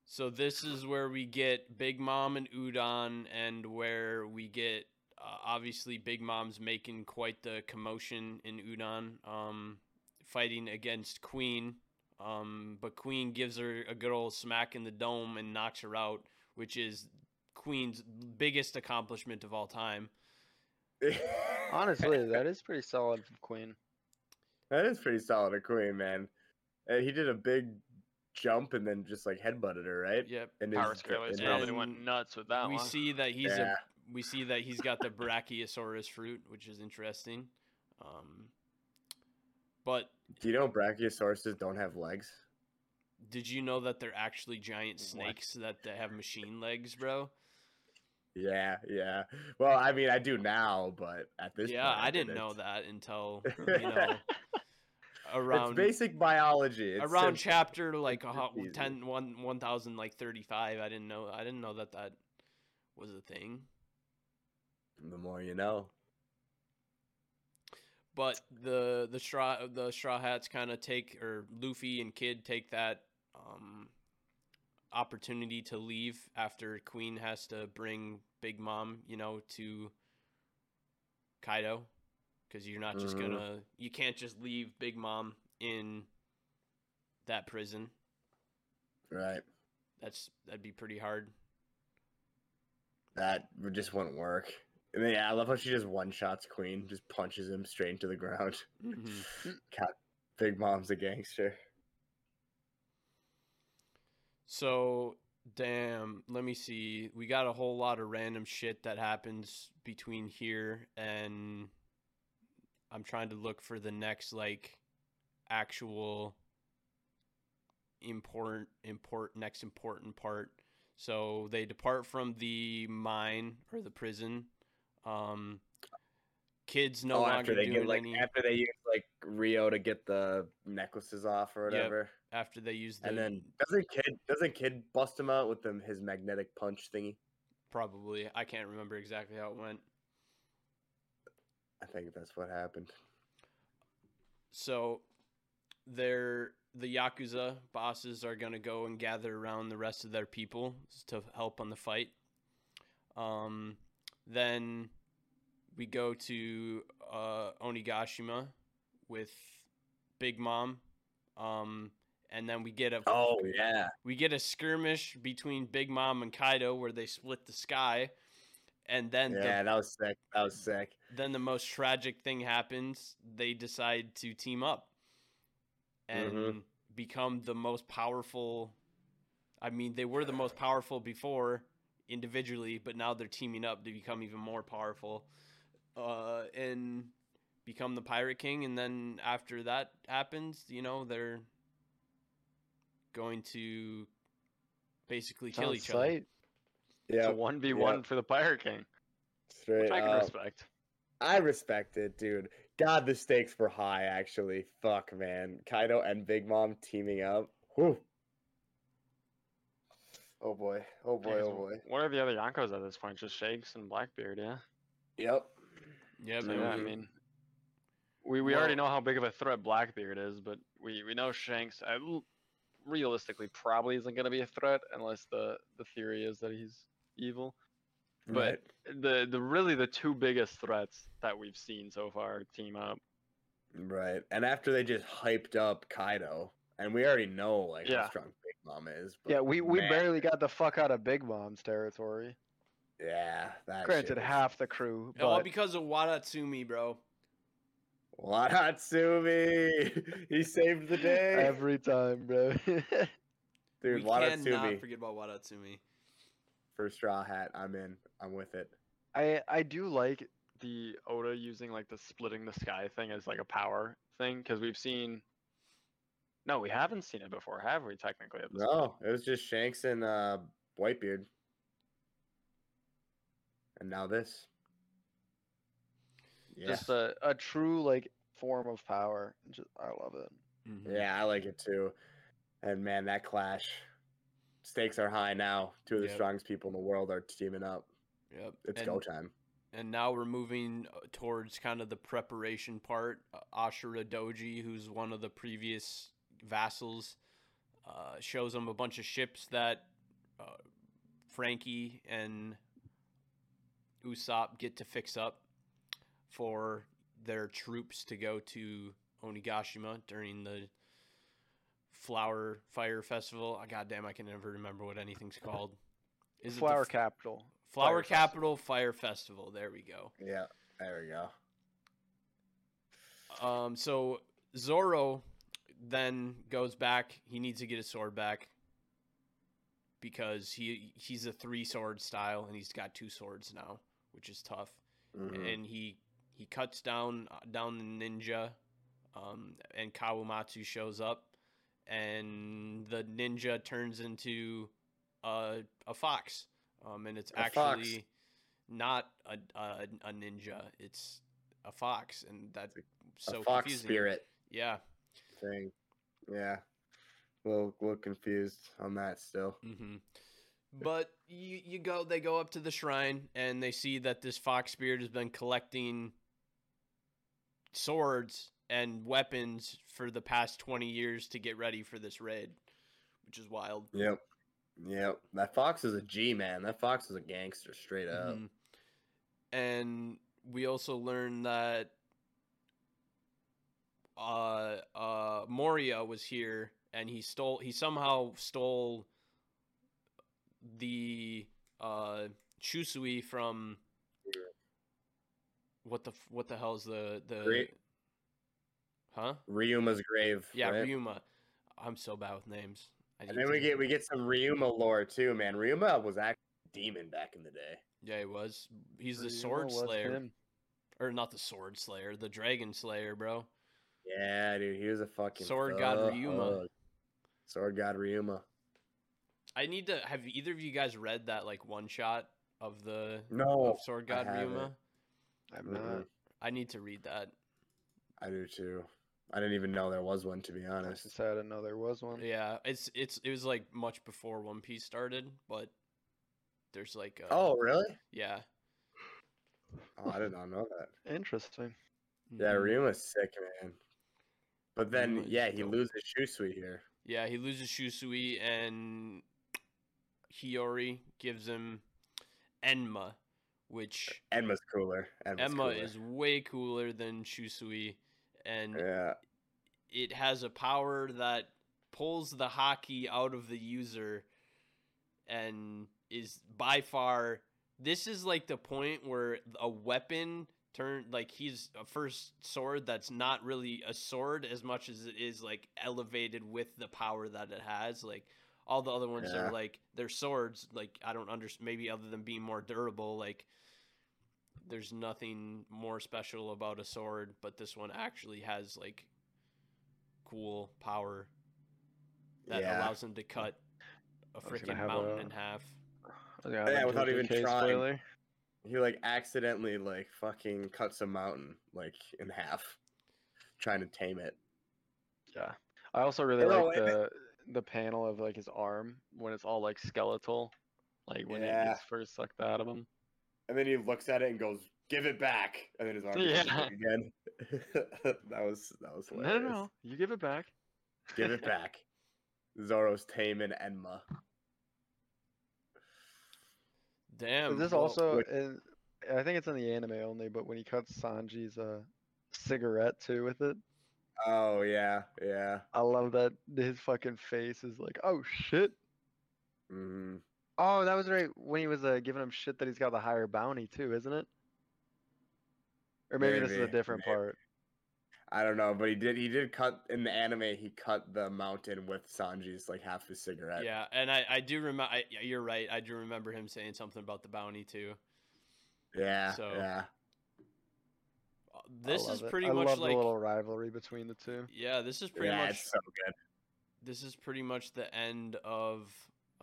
So this is where we get Big Mom and Udon, and where we get uh, obviously Big Mom's making quite the commotion in Udon, um, fighting against Queen. Um, but Queen gives her a good old smack in the dome and knocks her out, which is Queen's biggest accomplishment of all time. Honestly, that is pretty solid from Queen. that is pretty solid, a queen man. And he did a big jump and then just like headbutted her, right? Yep. And Power his- Scaler's and probably his- went nuts with that we one. see that he's Yeah. a we see that he's got the Brachiosaurus fruit, which is interesting. Um, but Do you know brachiosauruses don't have legs? did you know that they're actually giant What? snakes that they have machine legs, bro? Yeah, yeah. Well, I mean, I do now, but at this yeah, point, I didn't know that until you know around It's basic biology. It's around simple. chapter like a It's hu- easy. 10 one, 1000 like 35 i didn't know i didn't know that that was a thing The more you know. but the the straw the straw hats kind of take or luffy and kid take that um opportunity to leave after queen has to bring big mom you know to kaido because you're not just Mhm. gonna you can't just leave big mom in that prison Right. that's that'd be pretty hard That just wouldn't work. And then, yeah, I love how she just one shots Queen, just punches him straight into the ground. Mhm. God, Big Mom's a gangster. So, damn, let me see. We got a whole lot of random shit that happens between here and I'm trying to look for the next like actual important import next important part. So they depart from the mine or the prison. Um kids no oh, longer after they doing get like any after they use like Ryuo to get the necklaces off or Yep. whatever. after they use the And then doesn't kid doesn't kid bust him out with them his magnetic punch thingy? probably I can't remember exactly how it went. I think that's what happened. So they're the Yakuza bosses are gonna go and gather around the rest of their people to help on the fight. Um, then we go to uh, Onigashima with Big Mom. Um, and then we get a Oh yeah. we get a skirmish between Big Mom and Kaido where they split the sky. And then the Yeah, that was sick. That was sick. then the most tragic thing happens. They decide to team up and Mhm. become the most powerful. I mean, they were the most powerful before individually, but now they're teaming up to become even more powerful uh, and become the Pirate King. And then after that happens, you know, they're going to basically kill Sounds each other. sight. Yeah, one v one for the Pirate King, straight which I can up. respect. I respect it, dude. God, the stakes were high. Actually, fuck, man. Kaido and Big Mom teaming up. Whew. Oh boy. Oh boy. Yeah, 'cause Oh boy. What are the other Yonkos at this point? Just Shanks and Blackbeard, yeah. Yep. Yeah, So, yeah, I Mhm. mean, we we already know how big of a threat Blackbeard is, but we we know Shanks uh, l- realistically probably isn't going to be a threat unless the the theory is that he's evil. But the the really the two biggest threats that we've seen so far team up. right. right. And after they just hyped up Kaido, and we already know like Yeah. how strong Big Mom is. But Yeah, we, we man, barely got the fuck out of Big Mom's territory. Yeah. That Granted, shit half the crew, all because of Wadatsumi, bro. Wadatsumi. he saved the day. every time, bro. Dude, we cannot forget about Wadatsumi. for Straw Hat. I'm in. I'm with it. I I do like The Oda using like the splitting the sky thing as like a power thing because we've seen. No, we haven't seen it before, have we? Technically, at this point? No, it was just Shanks and uh, Whitebeard. And now this. Yeah. just a, a true like form of power. Just, I love it. Mhm. yeah, I like it too. And man, that clash. Stakes are high now. Two of the Yep. strongest people in the world are teaming up. Yep. It's and, go time. and now we're moving uh, towards kind of the preparation part. Uh, Ashura Doji, who's one of the previous vassals, uh, shows them a bunch of ships that uh, Franky and Usopp get to fix up for their troops to go to Onigashima during the Flower Fire Festival. Oh, God damn, I can never remember what anything's called. Is it Flower f- capital. Flower Fire Festival. Capital Fire Festival. There we go. Yeah, there we go. Um, so Zoro then goes back. He needs to get his sword back because he he's a three sword style and he's got two swords now, which is tough. Mhm. And he he cuts down down the ninja, um, and Kawamatsu shows up, and the ninja turns into a a fox, um, and it's A fox. actually not a, a a ninja. It's a fox, and that's so a fox confusing. spirit Yeah. thing. Yeah. A little, little confused on that still. hmm But you you go they go up to the shrine and they see that this fox spirit has been collecting swords and weapons for the past 20 years to get ready for this raid, which is wild. Yep. Yep. That fox is a G man. That fox is a gangster straight up. Mhm. And we also learned that uh uh Moria was here and he stole he somehow stole the uh Shusui from what the f- what the hell's the the Great. Huh? Ryuma's grave. Yeah, right? Ryuma. I'm so bad with names. I And then we to- get we get some Ryuma lore too, man. Ryuma was actually a demon back in the day. Yeah, he was. He's the sword slayer. him. Or not the sword slayer, the dragon slayer, bro. Yeah, dude, he was a fucking Sword god Ryuma. Thug. Sword god Ryuma. I need to have either of you guys read that like one shot of the No, of Sword God haven't. Ryuma? I'm not. I need to read that. I do too. I didn't even know there was one to be honest. just I didn't know there was one. Yeah, it's it's it was like much before One Piece started, but there's like uh, Oh, really? yeah. Oh, I did not know that. Interesting. Yeah, Mhm. Ryuma's sick, man. But then, Ryuma yeah, he dope. loses Shusui here. Yeah, he loses Shusui and Hiyori gives him Enma, which Enma's cooler. Enma's Enma cooler. is way cooler than Shusui, and Yeah, it has a power that pulls the haki out of the user and is by far this is like the point where a weapon turn like he's a first sword that's not really a sword as much as it is like elevated with the power that it has like all the other ones Yeah. are like they're swords like i don't understand maybe other than being more durable like there's nothing more special about a sword but this one actually has like cool power that Yeah. allows him to cut a freaking mountain a- in half I Yeah, without even JJK trying. spoiler. He like accidentally like fucking cuts a mountain like in half, trying to tame it. Yeah. I also really Or like wait a the the panel of like his arm when it's all like skeletal, like when it Yeah. gets first sucked out of him. And then he looks at it and goes, "Give it back," and then his arm Yeah. again. that was that was No, hilarious. no, no, you give it back. Give it back. Zoro's taming Enma. Damn Is this well, also Which- in? I think it's in the anime only, but when he cuts Sanji's uh cigarette too with it, Oh yeah, yeah. I love that his fucking face is like, oh shit. hmm Oh, that was right when he was uh, giving him shit that he's got the higher bounty too, isn't it? Or maybe, this is a different maybe. part. I don't know, but he did. He did cut in the anime. He cut the mountain with Sanji's like half his cigarette. yeah and i i do remember you're right i do remember him saying something about the bounty too yeah, So, yeah. Uh, this love is it. pretty I much love like the little rivalry between the two. yeah this is pretty yeah, much it's so good. this is pretty much the end of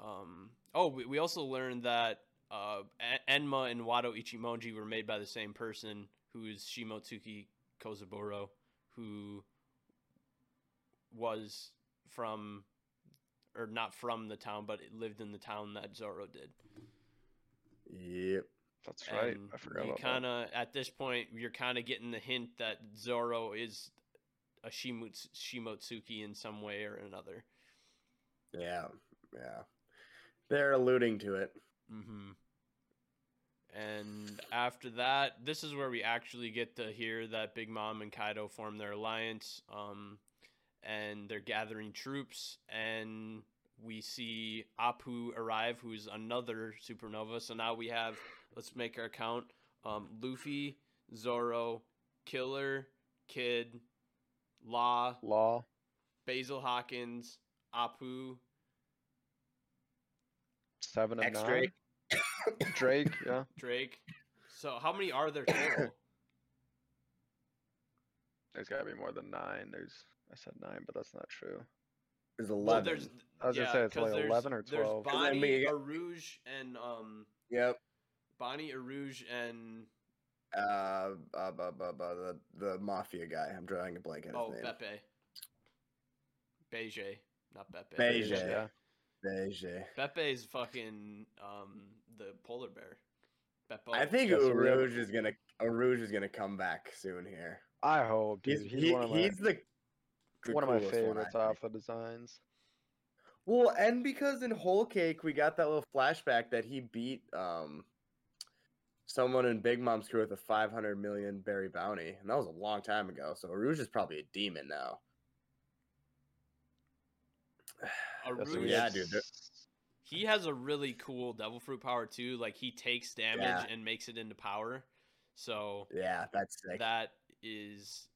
um oh we, we also learned that uh enma and wado ichimonji were made by the same person who is shimotsuki kozaburo who was from or not from the town but lived in the town that zoro did Yep. That's right. and I forgot you kind of at this point you're kind of getting the hint that zoro is a Shimuts- shimotsuki in some way or another Yeah, yeah. They're alluding to it. Mm-hmm. And after that, this is where we actually get to hear that Big Mom and Kaido form their alliance. Um, and they're gathering troops, and we see Apu arrive, who's another supernova. So now we have, let's make our count: um, Luffy, Zoro, Killer, Kid, Law, Law. Basil Hawkins, Apu, Seven of X nine. Drake. Drake, yeah. Drake. So how many are there total? There's got to be more than nine. There's I said nine, but that's not true. There's well, eleven. there's I was yeah, gonna say it's like 11 or twelve. There's 12. 'Cause then Bonnie, we Urouge, and um, Yep. Bonnie, Urouge, and Uh, uh, bu- bu- bu- the the mafia guy. I'm drawing a blank on his oh, name. Beppe. Beige, not Beppe. Beige. Yeah. Beige. Beppe is fucking um the polar bear. Beppo. I think Yes, we is gonna Urouge is gonna come back soon here. I hope, dude. He's He's, he- one of my he's the, the one of my coolest one, favorites think. off the designs. Well, and because in Whole Cake we got that little flashback that he beat um someone in Big Mom's crew with a 500 million berry bounty, and that was a long time ago. So Rouge is probably a demon now. Yes, Urouge, we yeah, dude, they're- he has a really cool devil fruit power too. Like he takes damage Yeah. and makes it into power. So Yeah, that's sick. that is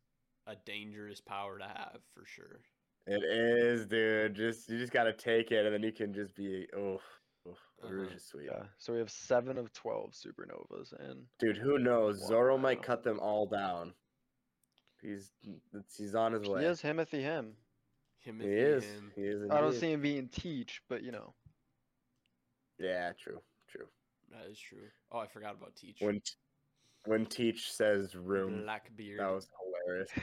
a dangerous power to have for sure. It is, dude. Just you just gotta take it, and then you can just be oh, oh Rouge Uh-huh. is sweet. Yeah. So we have seven of twelve supernovas, and Dude, who knows? Zoro might cut them all down. He's he's on his way. he is Himothy him. Him, He is. Him. He is. I don't see him being Teach, but you know. Yeah, true, true. That is true. Oh, I forgot about Teach. When when Teach says room, Blackbeard. that was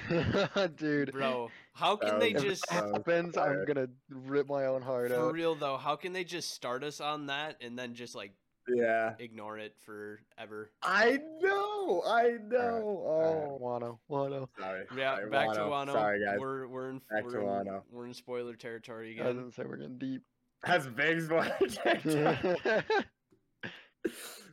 hilarious. dude. Bro, how can they just that that happens, I'm gonna rip my own heart for out. real though? How can they just start us on that and then just like Yeah, ignore it forever? I know, I know. Alright, Oh, Wano, Wano. sorry. Yeah, sorry, back to Wano. Wano. Sorry, guys. We're we're in Back we're, to in, Wano. we're in spoiler territory again. I didn't say we're getting deep. That's big spoiler.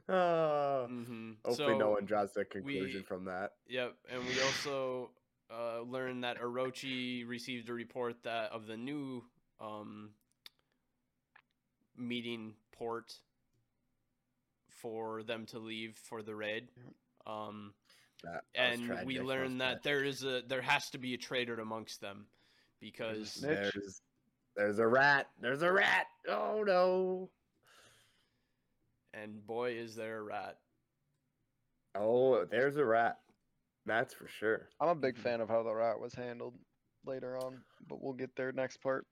oh. hmm Hopefully, so, no one draws the conclusion we- from that. Yep, and we also uh, learned that Orochi received a report that of the new um, meeting port for them to leave for the raid. Um, That, that and we learned that there is a there has to be a traitor amongst them because Snitch. there's there's a rat. There's a rat. Oh no. and boy is there a rat. Oh, there's a rat. That's for sure. I'm a big Mhm. fan of how the rat was handled later on, but we'll get there next part.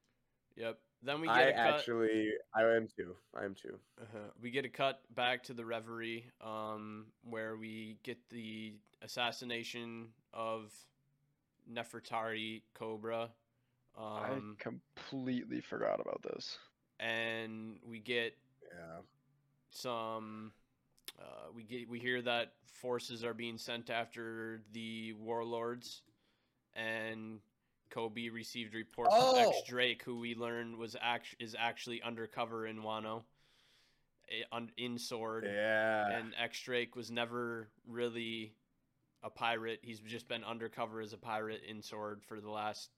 Yep. Then we get I a cut. actually, I am too. I am too. Uh-huh. We get a cut back to the reverie, um, where we get the assassination of Nefertari Cobra, um, I completely forgot about this. and we get Yeah. some. Uh, we get we hear that forces are being sent after the warlords, and Koby received a report from X Oh! Drake, who we learned was act- is actually undercover in Wano, eh, in Sword. Yeah. and X Drake was never really a pirate. He's just been undercover as a pirate in Sword for the last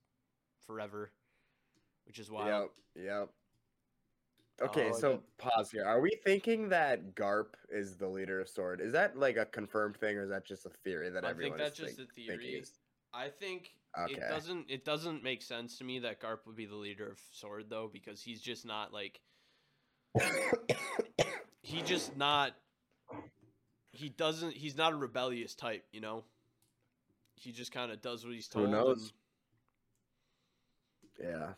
forever, which is wild. Yep. Yep. Okay, Oh, so yep. pause here. Are we thinking that Garp is the leader of Sword? Is that like a confirmed thing, or is that just a theory that I think that's is just think- a theory. is- I think Okay. it doesn't it doesn't make sense to me that Garp would be the leader of Sword though because he's just not like he just not he doesn't he's not a rebellious type, you know. He just kind of does what he's told. Who told. knows? And- yeah.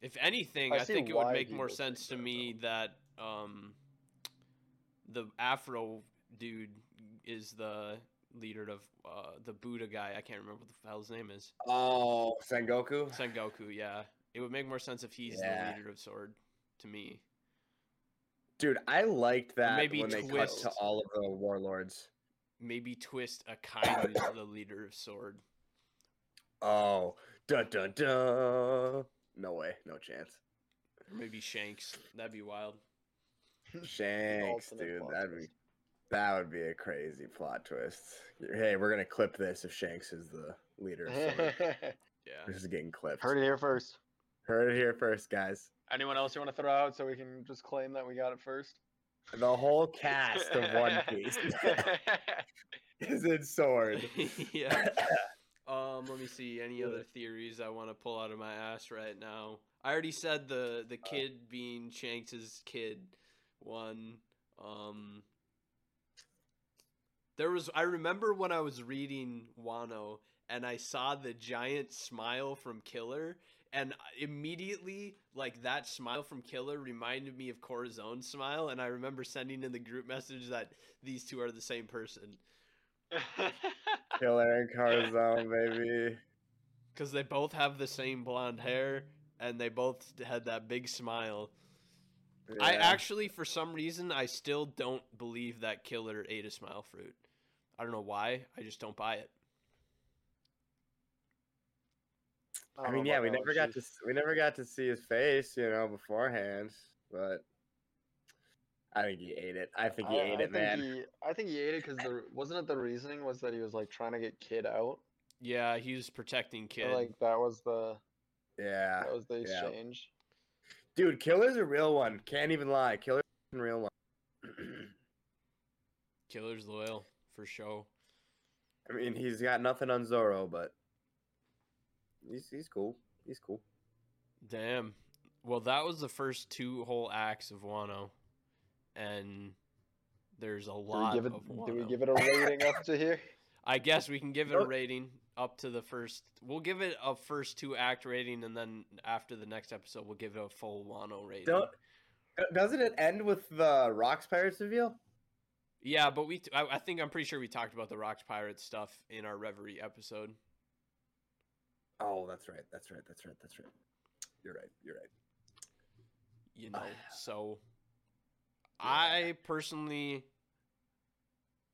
If anything, I I, think it would make more sense to me that um, the Afro dude is the leader of uh, the Buddha guy. I can't remember what the hell his name is. Oh, Sengoku. Sengoku, yeah. It would make more sense if he's Yeah. the leader of Sword to me. Dude, I liked that maybe when they cut twist. to all of the warlords. Maybe Twist Akainu is the leader of Sword. Oh, dun dun dun. No way, no chance. Or maybe Shanks. That'd be wild. Shanks, dude, that'd be that would be a crazy plot twist. Hey, we're gonna clip this if Shanks is the leader. Yeah. this is getting clipped. Heard it here first. Heard it here first, guys. Anyone else you want to throw out so we can just claim that we got it first? The whole cast of One Piece is in Sword. yeah. Um, let me see any other theories I want to pull out of my ass right now. I already said the the kid being Shanks's kid one. Um, there was I remember when I was reading Wano and I saw the giant smile from Killer and immediately like that smile from Killer reminded me of Corazon's smile and I remember sending in the group message that these two are the same person Killer and Corazon, baby. cuz they both have the same blonde hair and they both had that big smile. I actually, for some reason, I still don't believe that Killer ate a smile fruit. I don't know why. I just don't buy it. I, I mean, yeah, we never got to we never got to see his face, you know, beforehand. But I think he ate it. I think he I, ate I it, think man. He, I think he ate it because the wasn't it the reasoning was that he was like trying to get kid out. Yeah, he was protecting Or, kid. Like that was the Yeah, that was the yeah. exchange. dude, Killer's a real one. Can't even lie. Killer's a real one. Killer's loyal for show. I mean, he's got nothing on Zoro, but he's he's cool. He's cool. Damn. Well, that was the first two whole acts of Wano, and there's a Do we lot give it? of Wano. Do we give it a rating up to here? I guess we can give it a rating up to the first. We'll give it a first two act rating, and then after the next episode, we'll give it a full Wano rating. Don't- Doesn't it end with the Rocks Pirates reveal? Yeah, but we. I, I think I'm pretty sure we talked about the Rocks Pirates stuff in our Reverie episode. Oh, that's right. That's right. That's right. That's right. You're right. You're right. You know, so Yeah. I personally,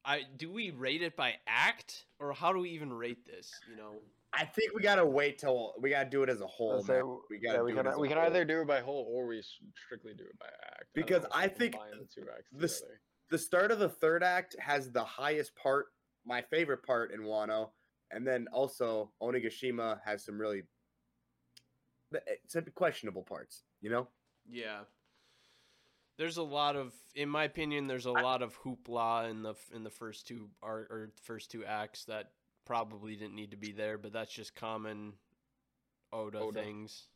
I do we rate it by act or how do we even rate this? You know, I think we gotta wait till we gotta do it as a whole. Say man. We gotta yeah, we can we can either do it by whole or we strictly do it by act. Because know if I think combine the two acts this- the start of the third act has the highest part, my favorite part in Wano, and then also Onigashima has some really it's some questionable parts. You know, yeah. There's a lot of, in my opinion, there's a I- lot of hoopla in the in the first two art or first two acts that probably didn't need to be there, but that's just common Oda, Oda. things.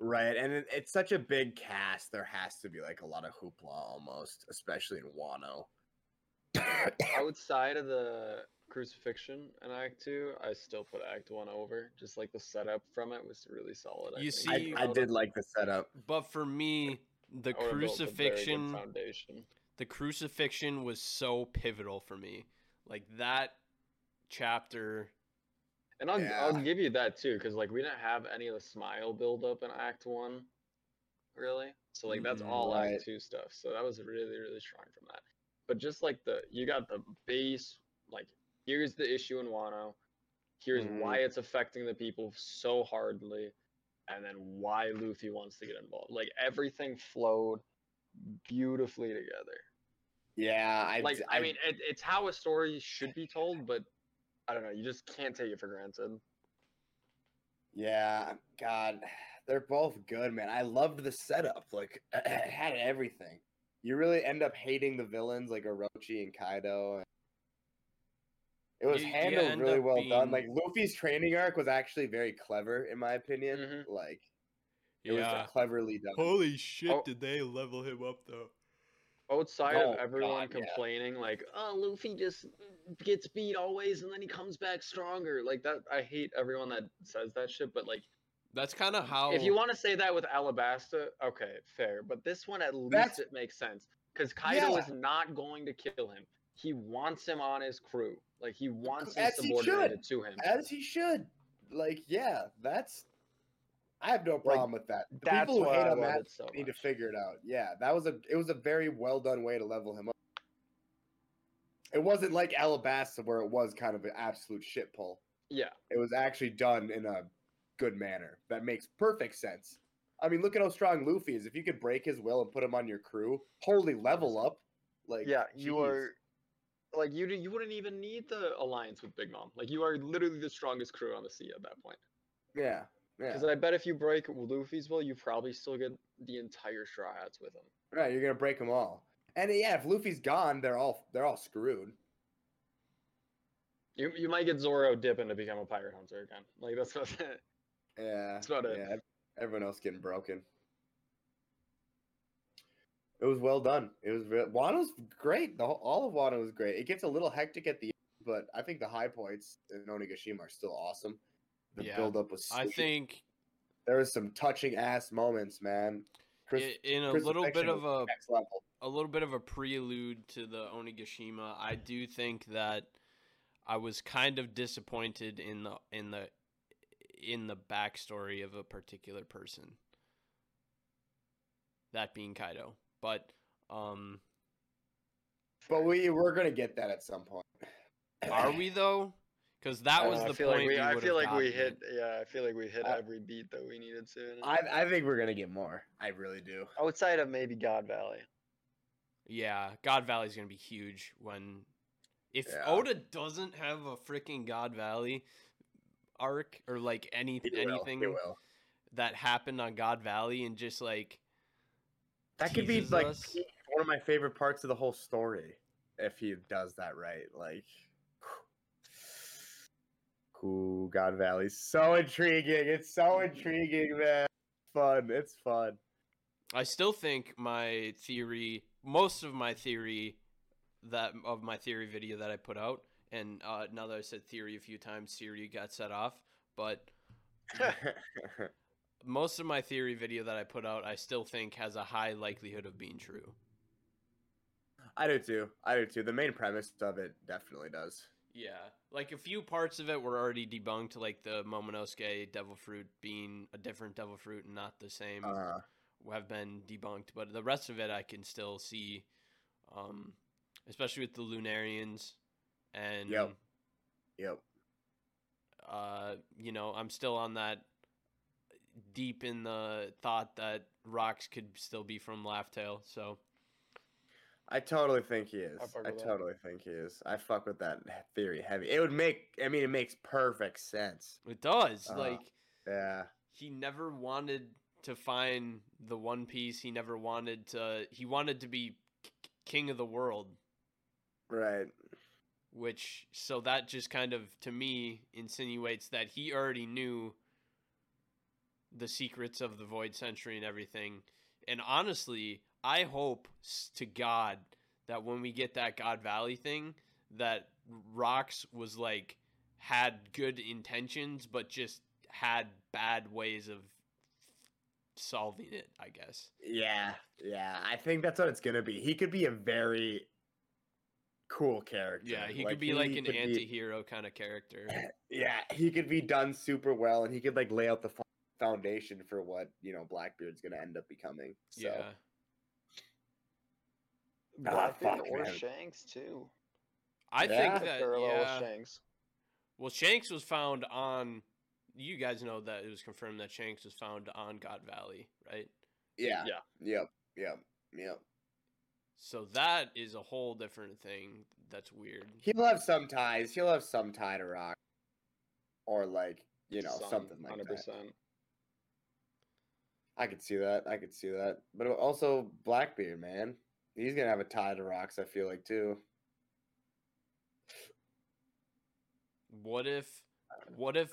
right? And it, it's such a big cast. There has to be like a lot of hoopla almost, especially in Wano. Outside of the crucifixion in Act Two, I still put Act One over. Just like the setup from it was really solid. You. I, See, I Oda- did like the setup. But for me, the Oda built a very good crucifixion foundation. the crucifixion was so pivotal for me. Like that chapter. And I'll Yeah. I'll give you that too, because like we didn't have any of the smile build up in Act One, really. So like that's Mm, all right. Act Two stuff. So that was really really strong from that. But just like the you got the base, like here's the issue in Wano, here's Mhm. why it's affecting the people so hardly, and then why Luffy wants to get involved. Like everything flowed beautifully together. Yeah, I like I mean, it, it's how a story should be told, but I don't know. You just can't take it for granted. Yeah, God, they're both good, man. I loved the setup. Like, it had everything. You really end up hating the villains like Orochi and Kaido. And it was You- you handled end really up well done. Like Luffy's training arc was actually very clever, in my opinion. Mhm. Like, it was cleverly done. Holy shit! Oh. Did they level him up though? Outside Oh, of everyone God, yeah. complaining, like, oh, Luffy just gets beat always and then he comes back stronger. Like that, I hate everyone that says that shit. But like, That's kind of how. if you want to say that with Alabasta, okay, fair. But this one, at least That's- it makes sense because Kaido Yeah. is not going to kill him. He wants him on his crew. Like he wants him As he subordinated to him. As he should. Like, yeah, that's. I have no problem with that. The That's people who hate on that so need to figure it out. Yeah, that was a it was a very well done way to level him up. It wasn't like Alabasta where it was kind of an absolute shit pull. Yeah, It was actually done in a good manner. That makes perfect sense. I mean, look at how strong Luffy is. If you could break his will and put him on your crew, holy level up. Like yeah, you jeez. are like you. You wouldn't even need the alliance with Big Mom. Like you are literally the strongest crew on the sea at that point. Yeah. Yeah. Because I bet if you break Luffy's will, you probably still get the entire Straw Hats with him. Right, you're gonna break them all. And yeah, if Luffy's gone, they're all they're all screwed. You you might get Zoro dipping to become a pirate hunter again. Like that's what. Yeah, That's about it. yeah. Everyone else getting broken. It was well done. It was Wano's great. The whole, all of Wano was great. It gets a little hectic at the end, but I think the high points in Onigashima are still awesome. The Yeah. build up was. I think there was some touching ass moments, man. Chris, in a little bit of a a little bit of a prelude to the Onigashima, I do think that I was kind of disappointed in the in the in the backstory of a particular person. That being Kaido. But um But we we're gonna get that at some point. are we though? Because that was don't know, the I feel point. Like we, we I feel like we hit. Yeah, I feel like we hit I- every beat that we needed to. I I think we're gonna get more. I really do. Outside of maybe God Valley. Yeah, God Valley's gonna be huge when if Yeah. Oda doesn't have a freaking God Valley arc or like any He anything he will. that happened on God Valley and just like That could be like us. one of my favorite parts of the whole story if he does that right. Like, cool, God Valley, so intriguing. It's so intriguing, man. Fun. It's fun. I still think my theory, most of my theory that of my theory video that I put out, and uh, now that I said theory a few times, Siri got set off. But most of my theory video that I put out, I still think has a high likelihood of being true. I do too. I do too. The main premise of it definitely does. Yeah, like a few parts of it were already debunked, like the Momonosuke devil fruit being a different devil fruit and not the same. Uh, have been debunked, but the rest of it I can still see, um, especially with the Lunarians, and Yep. yep. uh, you know, I'm still on that deep in the thought that rocks could still be from Laugh Tale. So I totally think he is. I I totally think he is. I fuck with that theory heavy. It would make. I mean, it makes perfect sense. it does. Uh, like Yeah. he never wanted to find the One Piece. He never wanted to. He wanted to be k- king of the world. Right. which so that just kind of to me insinuates that he already knew the secrets of the void century and everything and honestly i hope to god that when we get that god valley thing that rocks was like had good intentions but just had bad ways of solving it i guess Yeah, yeah. I think that's what it's gonna be. He could be a very cool character. yeah he could be like an anti-hero kind of character yeah, he could be done super well, and he could like lay out the foundation for what you know Blackbeard's gonna end up becoming. So yeah Ah, Blackbeard fuck, or man. Shanks too. I Yeah. think that Parallel yeah. with Shanks. Well, Shanks was found on. You guys know that it was confirmed that Shanks was found on God Valley, right? yeah, Yeah. yep, yep, yep. So that is a whole different thing. That's weird. He'll have some ties. He'll have some tie to Rock, or like you know Some, something like that. 100%. I could see that. I could see that. But also Blackbeard, man. He's gonna have a tie to rocks, I feel like too. What if? What if?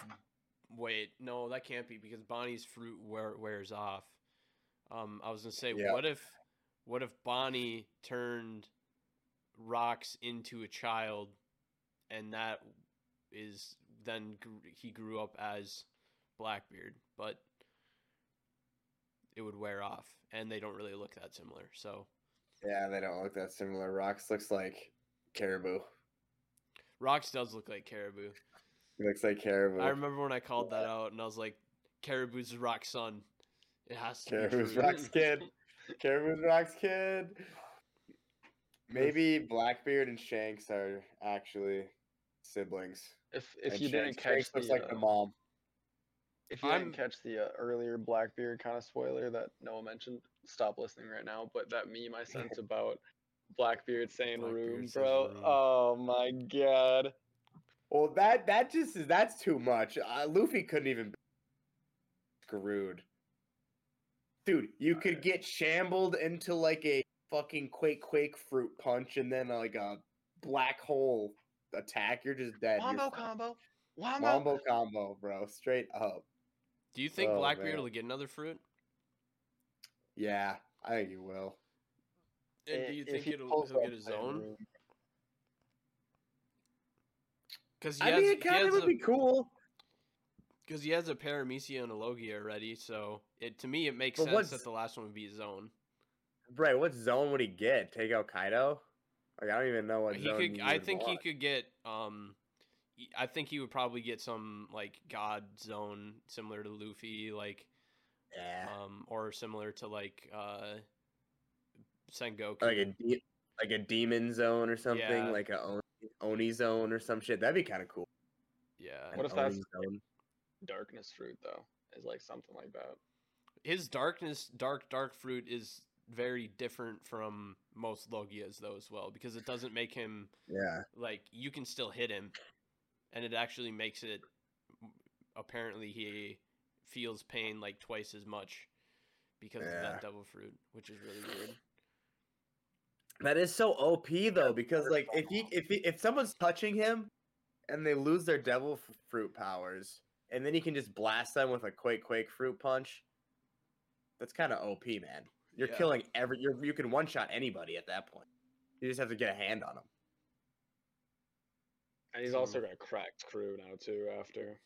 Wait, no, that can't be because Bonnie's fruit wear, wears off. Um, I was gonna say, Yeah. what if? What if Bonnie turned Rocks into a child, and that is then gr- he grew up as Blackbeard, but it would wear off, and they don't really look that similar. So Yeah, they don't look that similar. Rocks looks like caribou. Rocks does look like Caribou. He looks like caribou. I remember when I called that out, and I was like, "Caribou's Rock's son." It has to Caribou's be true. Rock's kid. Caribou's Rock's kid. Maybe Blackbeard and Shanks are actually siblings. If if and you didn't Shanks, catch Shanks the, looks like the uh, mom. If you I'm- didn't catch the uh, earlier Blackbeard kind of spoiler that Noah mentioned, stop listening right now. But that meme I sent about Blackbeard saying Blackbeard room, bro. room. Oh my god. Well, that that just is that's too much. Uh, Luffy couldn't even be screwed. Dude, you could get shambled into like a fucking quake quake fruit punch and then like a black hole attack, you're just dead. You're Wombo combo. Wombo. Wombo combo, bro. Straight up. Do you think Oh, Blackbeard man. will get another fruit? Yeah, I think he will. And do you if think he it'll, he'll get his own? Because I has, mean, it kind of would a, be cool. Because he has a Paramecia and a Logia already, so it to me it makes But sense that the last one would be his own. Right, what Zoan would he get? Take out Kaido? Like I don't even know what he could. I think he could get. Um, I think he would probably get some like God Zoan similar to Luffy, like Yeah, um, or similar to like uh, Sengoku. like a de- like a demon Zoan or something, Yeah. like a Oni, Oni Zoan or some shit. That'd be kind of cool. yeah. An What if that's- zone. Darkness fruit though is like something like that. His darkness, dark, dark fruit is very different from most Logias though as well because it doesn't make him Yeah, like you can still hit him and it actually makes it apparently he feels pain like twice as much because of that devil fruit which is really weird that is so OP though, because like if he if he, if someone's touching him and they lose their devil f- fruit powers, and then he can just blast them with a quake quake fruit punch. That's kind of OP, man. You're Yeah. killing every. You're, you can one shot anybody at that point. You just have to get a hand on them. And he's also got cracked crew now too. After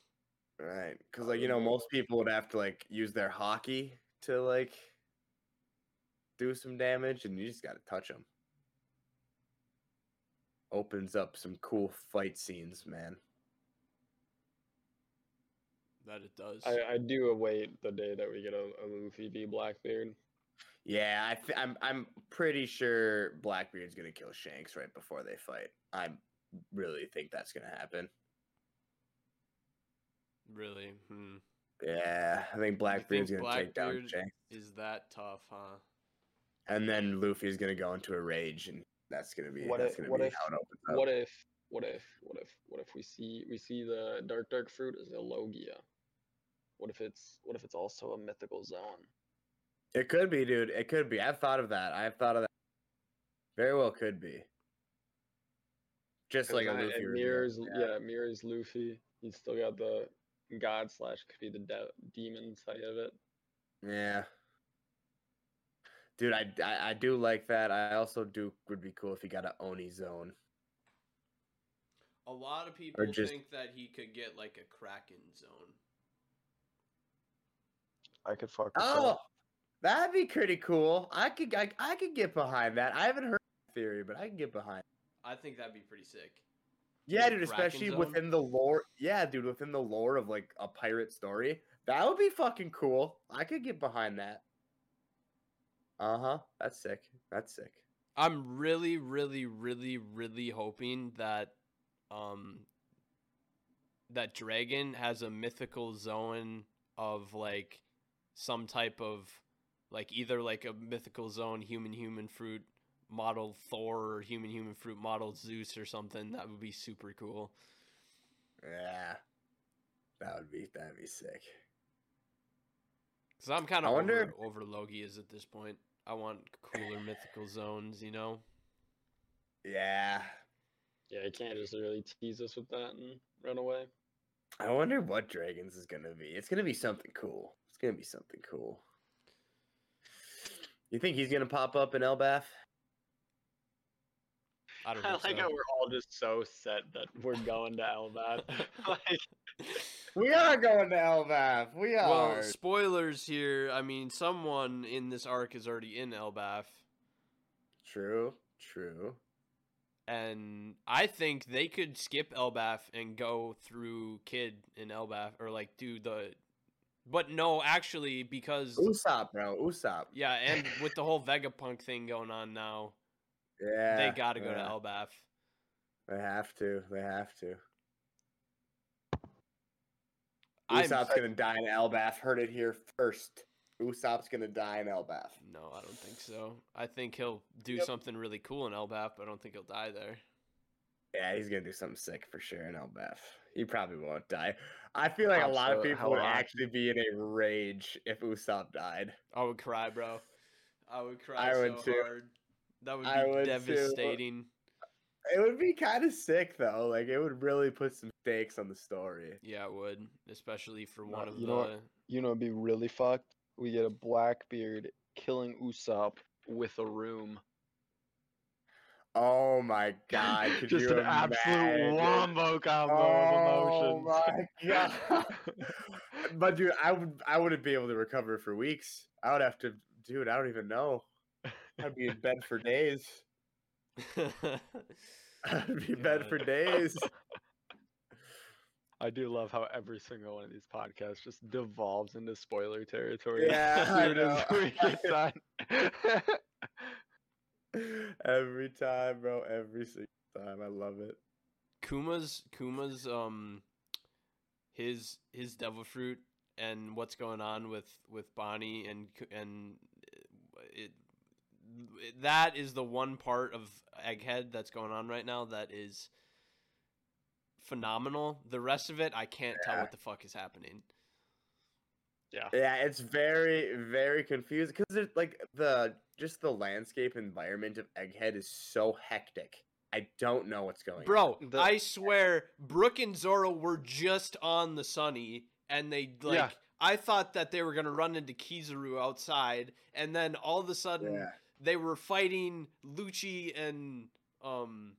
Right, because like you know, um, most people would have to like use their haki to like do some damage, and you just got to touch them. Opens up some cool fight scenes, man. that it does I, I do await the day that we get a, a Luffy v Blackbeard. Yeah, I th- I'm I'm pretty sure Blackbeard's gonna kill Shanks right before they fight. I really think that's gonna happen. really hmm. Yeah, I think Blackbeard's gonna take down Blackbeard- Shanks, is that tough huh and then Luffy's gonna go into a rage, and that's gonna be What that's if- gonna what be if- how it opens up. What if? What if? What if? What if we see we see the dark dark fruit as a Logia? What if it's what if it's also a mythical Zoan? It could be, dude. It could be. I've thought of that. I've thought of that. Very well, could be. Just 'Cause like a Luffy. it mirrors Yeah. yeah. it mirrors Luffy. He's still got the god slash could be the de- demon side of it. Yeah. Dude, I, I I do like that. I also do would be cool if he got an Oni Zoan. a lot of people just- think that he could get like a kraken Zoan I could fuck. Oh, that'd be pretty cool. I could I, I could get behind that. I haven't heard the theory, but I can get behind. I think that'd be pretty sick Yeah, dude, especially zone? within the lore. Yeah, dude, within the lore of like a pirate story, that would be fucking cool. I could get behind that. Uh huh. That's sick. That's sick. I'm really, really, really, really hoping that um that dragon has a mythical Zoan of like some type of like either like a mythical Zoan human human fruit model Thor or human human fruit model Zeus or something. That would be super cool. Yeah, that would be that'd be sick. Cause I'm kind of wonder over, over Logias at this point. I want cooler mythical Zoans, you know. Yeah, Yeah, you can't just really tease us with that and run away. I wonder what dragons is gonna be. It's gonna be something cool. It's gonna be something cool. You think he's gonna pop up in Elbaf? I don't I know. like how we're all just so set that we're going to Elbaf. like, We are going to Elbaf. We are. Well, spoilers here. I mean, someone in this arc is already in Elbaf, true. True. and I think they could skip Elbaf and go through Kid in Elbaf, or like do the. But no, actually, because Usopp, bro. Usopp. yeah, and with the whole Vegapunk thing going on now, Yeah. they got to go yeah. to Elbaf. They have to. They have to. I'm Usopp's gonna die in Elbaf. Heard it here first. Usopp's gonna die in Elbaf. no, I don't think so. I think he'll do Yep. something really cool in Elbaf, but I don't think he'll die there. Yeah, he's gonna do something sick for sure in Elbaf. He probably won't die. I feel like a lot of people would actually be in a rage if Usopp died. I would cry, bro. I would cry I so would too. hard. That would be I would too. devastating. It would be kind of sick though. Like it would really put some stakes on the story. Yeah, it would, especially for No, one of you the. know what? You know, it'd be really fucked. We get a Blackbeard killing Usopp with a room. Oh my god! Could Just you an absolute imagine? wombo combo Oh of emotions. Oh my god! but dude, I would I wouldn't be able to recover for weeks. I would have to, dude. I don't even know. I'd be in bed for days. I'd be in bed for days. I do love how every single one of these podcasts just devolves into spoiler territory. Yeah, I know. we get done. Every time, bro. Every single time. I love it. Kuma's Kuma's um his his devil fruit and what's going on with with Bonnie and and uh, it that is the one part of Egghead that's going on right now that is phenomenal. The rest of it I can't tell what the fuck is happening. yeah. Yeah, it's very, very confusing because it's like the just the landscape environment of Egghead is so hectic. I don't know what's going. on. Bro, I swear Brook and Zoro were just on the Sunny and they like Yeah. I thought that they were going to run into Kizaru outside and then all of a sudden Yeah, they were fighting Lucci and um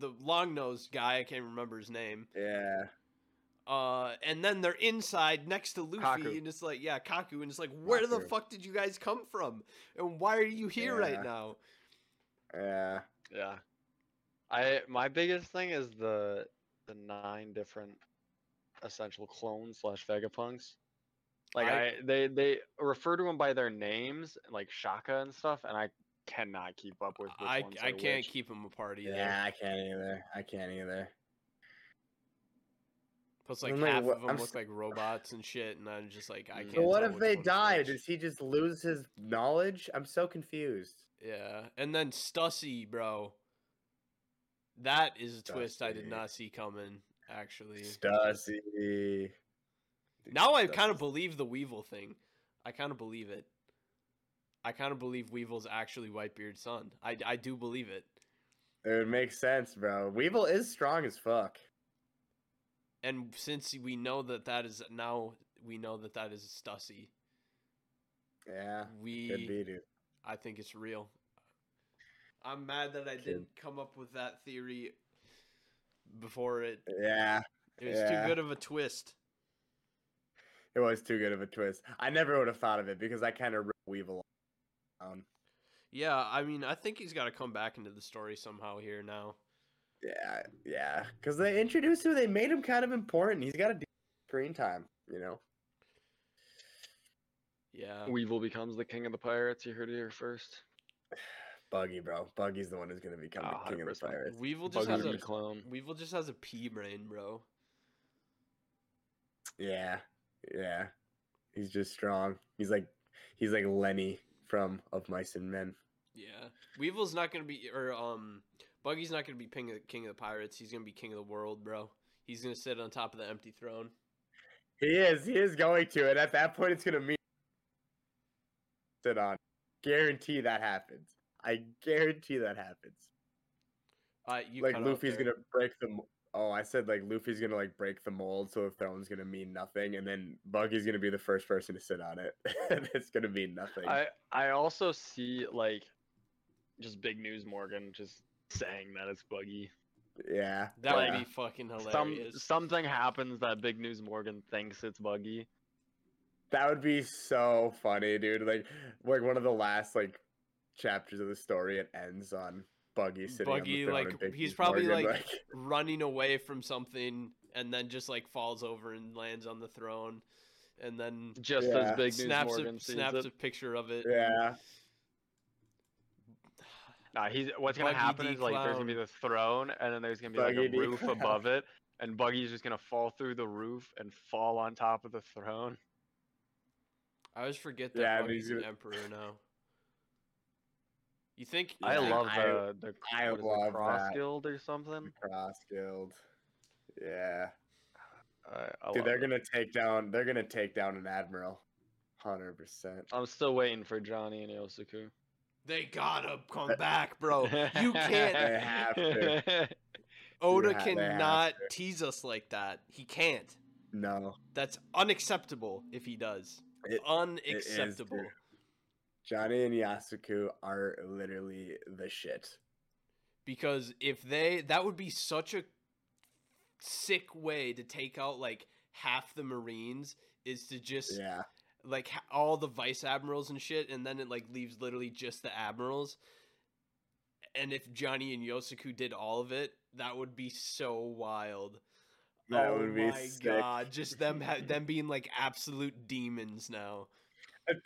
the long nosed guy, I can't remember his name. yeah. Uh and then they're inside next to Luffy Kaku. and it's like yeah, Kaku and it's like where the fuck did you guys come from? And why are you here right now? Yeah, Yeah. I my biggest thing is the the nine different essential clones slash Vegapunks. Like I- I, they they refer to them by their names like Shaka and stuff, and I cannot keep up with. Which I ones I can't which. keep them apart either. yeah. I can't either. I can't either. Plus, like half what- of them I'm look s- like robots and shit, and I'm just like, I can't. So what if they die? Does he just lose his knowledge? I'm so confused. Yeah, and then Stussy, bro. That is a twist I did not see coming. Actually, Stussy. Now I kind of believe the Weevil thing. I kind of believe it. I kind of believe Weevil's actually Whitebeard's son. I, I do believe it. It would make sense, bro. Weevil is strong as fuck. And since we know that that is now, we know that that is Stussy. Yeah, We could be, dude. I think it's real. I'm mad that I Kid. didn't come up with that theory before it. Yeah, It was Yeah. too good of a twist. It was too good of a twist. I never would have thought of it because I kind of wrote Weevil down. Yeah, I mean, I think he's got to come back into the story somehow here now. Yeah, yeah. Because they introduced him, they made him kind of important. He's got a decent screen time, you know. Yeah. Weevil becomes the king of the pirates. You heard it here first. Buggy, bro. Buggy's the one who's gonna become Ah, the king of the pirates. Weevil just Buggy has a the clone. Weevil just has a pea brain, bro. Yeah, yeah. He's just strong. He's like, he's like Lenny from Of Mice and Men. Yeah. Weevil's not gonna be, or um, Buggy's not gonna be king of, king of the pirates. He's gonna be king of the world, bro. He's gonna sit on top of the empty throne. He is. He is going to, and at that point, it's gonna mean sit on. Guarantee that happens. I guarantee that happens. Uh, you like Luffy's gonna break the. Mo- Oh, I said like Luffy's gonna like break the mold, so the throne's gonna mean nothing, and then Buggy's gonna be the first person to sit on it, and it's gonna mean nothing. I I also see like just big news Morgan just saying that it's buggy. yeah, That yeah. would be fucking Some hilarious. something happens that big news Morgan thinks it's buggy. That would be so funny, dude. Like, like one of the last like chapters of the story, it ends on Buggy sitting Buggy, on the like, he's probably, Morgan, like, running away from something and then just like falls over and lands on the throne and then Just Yeah. as big snaps a, snaps a picture of it. yeah, Nah, he's what's gonna Buggy happen D is like there's gonna be the throne, and then there's gonna be like Buggy a D roof Clown. above it, and Buggy's just gonna fall through the roof and fall on top of the throne. I always forget that Yeah, Buggy's he's an emperor now. You think? I you love I- the the I what is it, love Cross that. Guild or something. Cross Guild. Yeah, I, I dude, they're it. gonna take down. They're gonna take down an admiral, hundred percent. I'm still waiting for Johnny and Yosaku. They gotta come back, bro. You can't. have to. Oda ha- cannot to. tease us like that. He can't. No, That's unacceptable if he does. It- is, unacceptable. dude. Johnny and Yosaku are literally the shit. because if they that would be such a sick way to take out like half the marines is to just Yeah, like all the vice admirals and shit and then it like leaves literally just the admirals. And if johnny and yosaku did all of it that would be so wild. That oh would be my sick. god. Just them ha- them being like absolute demons now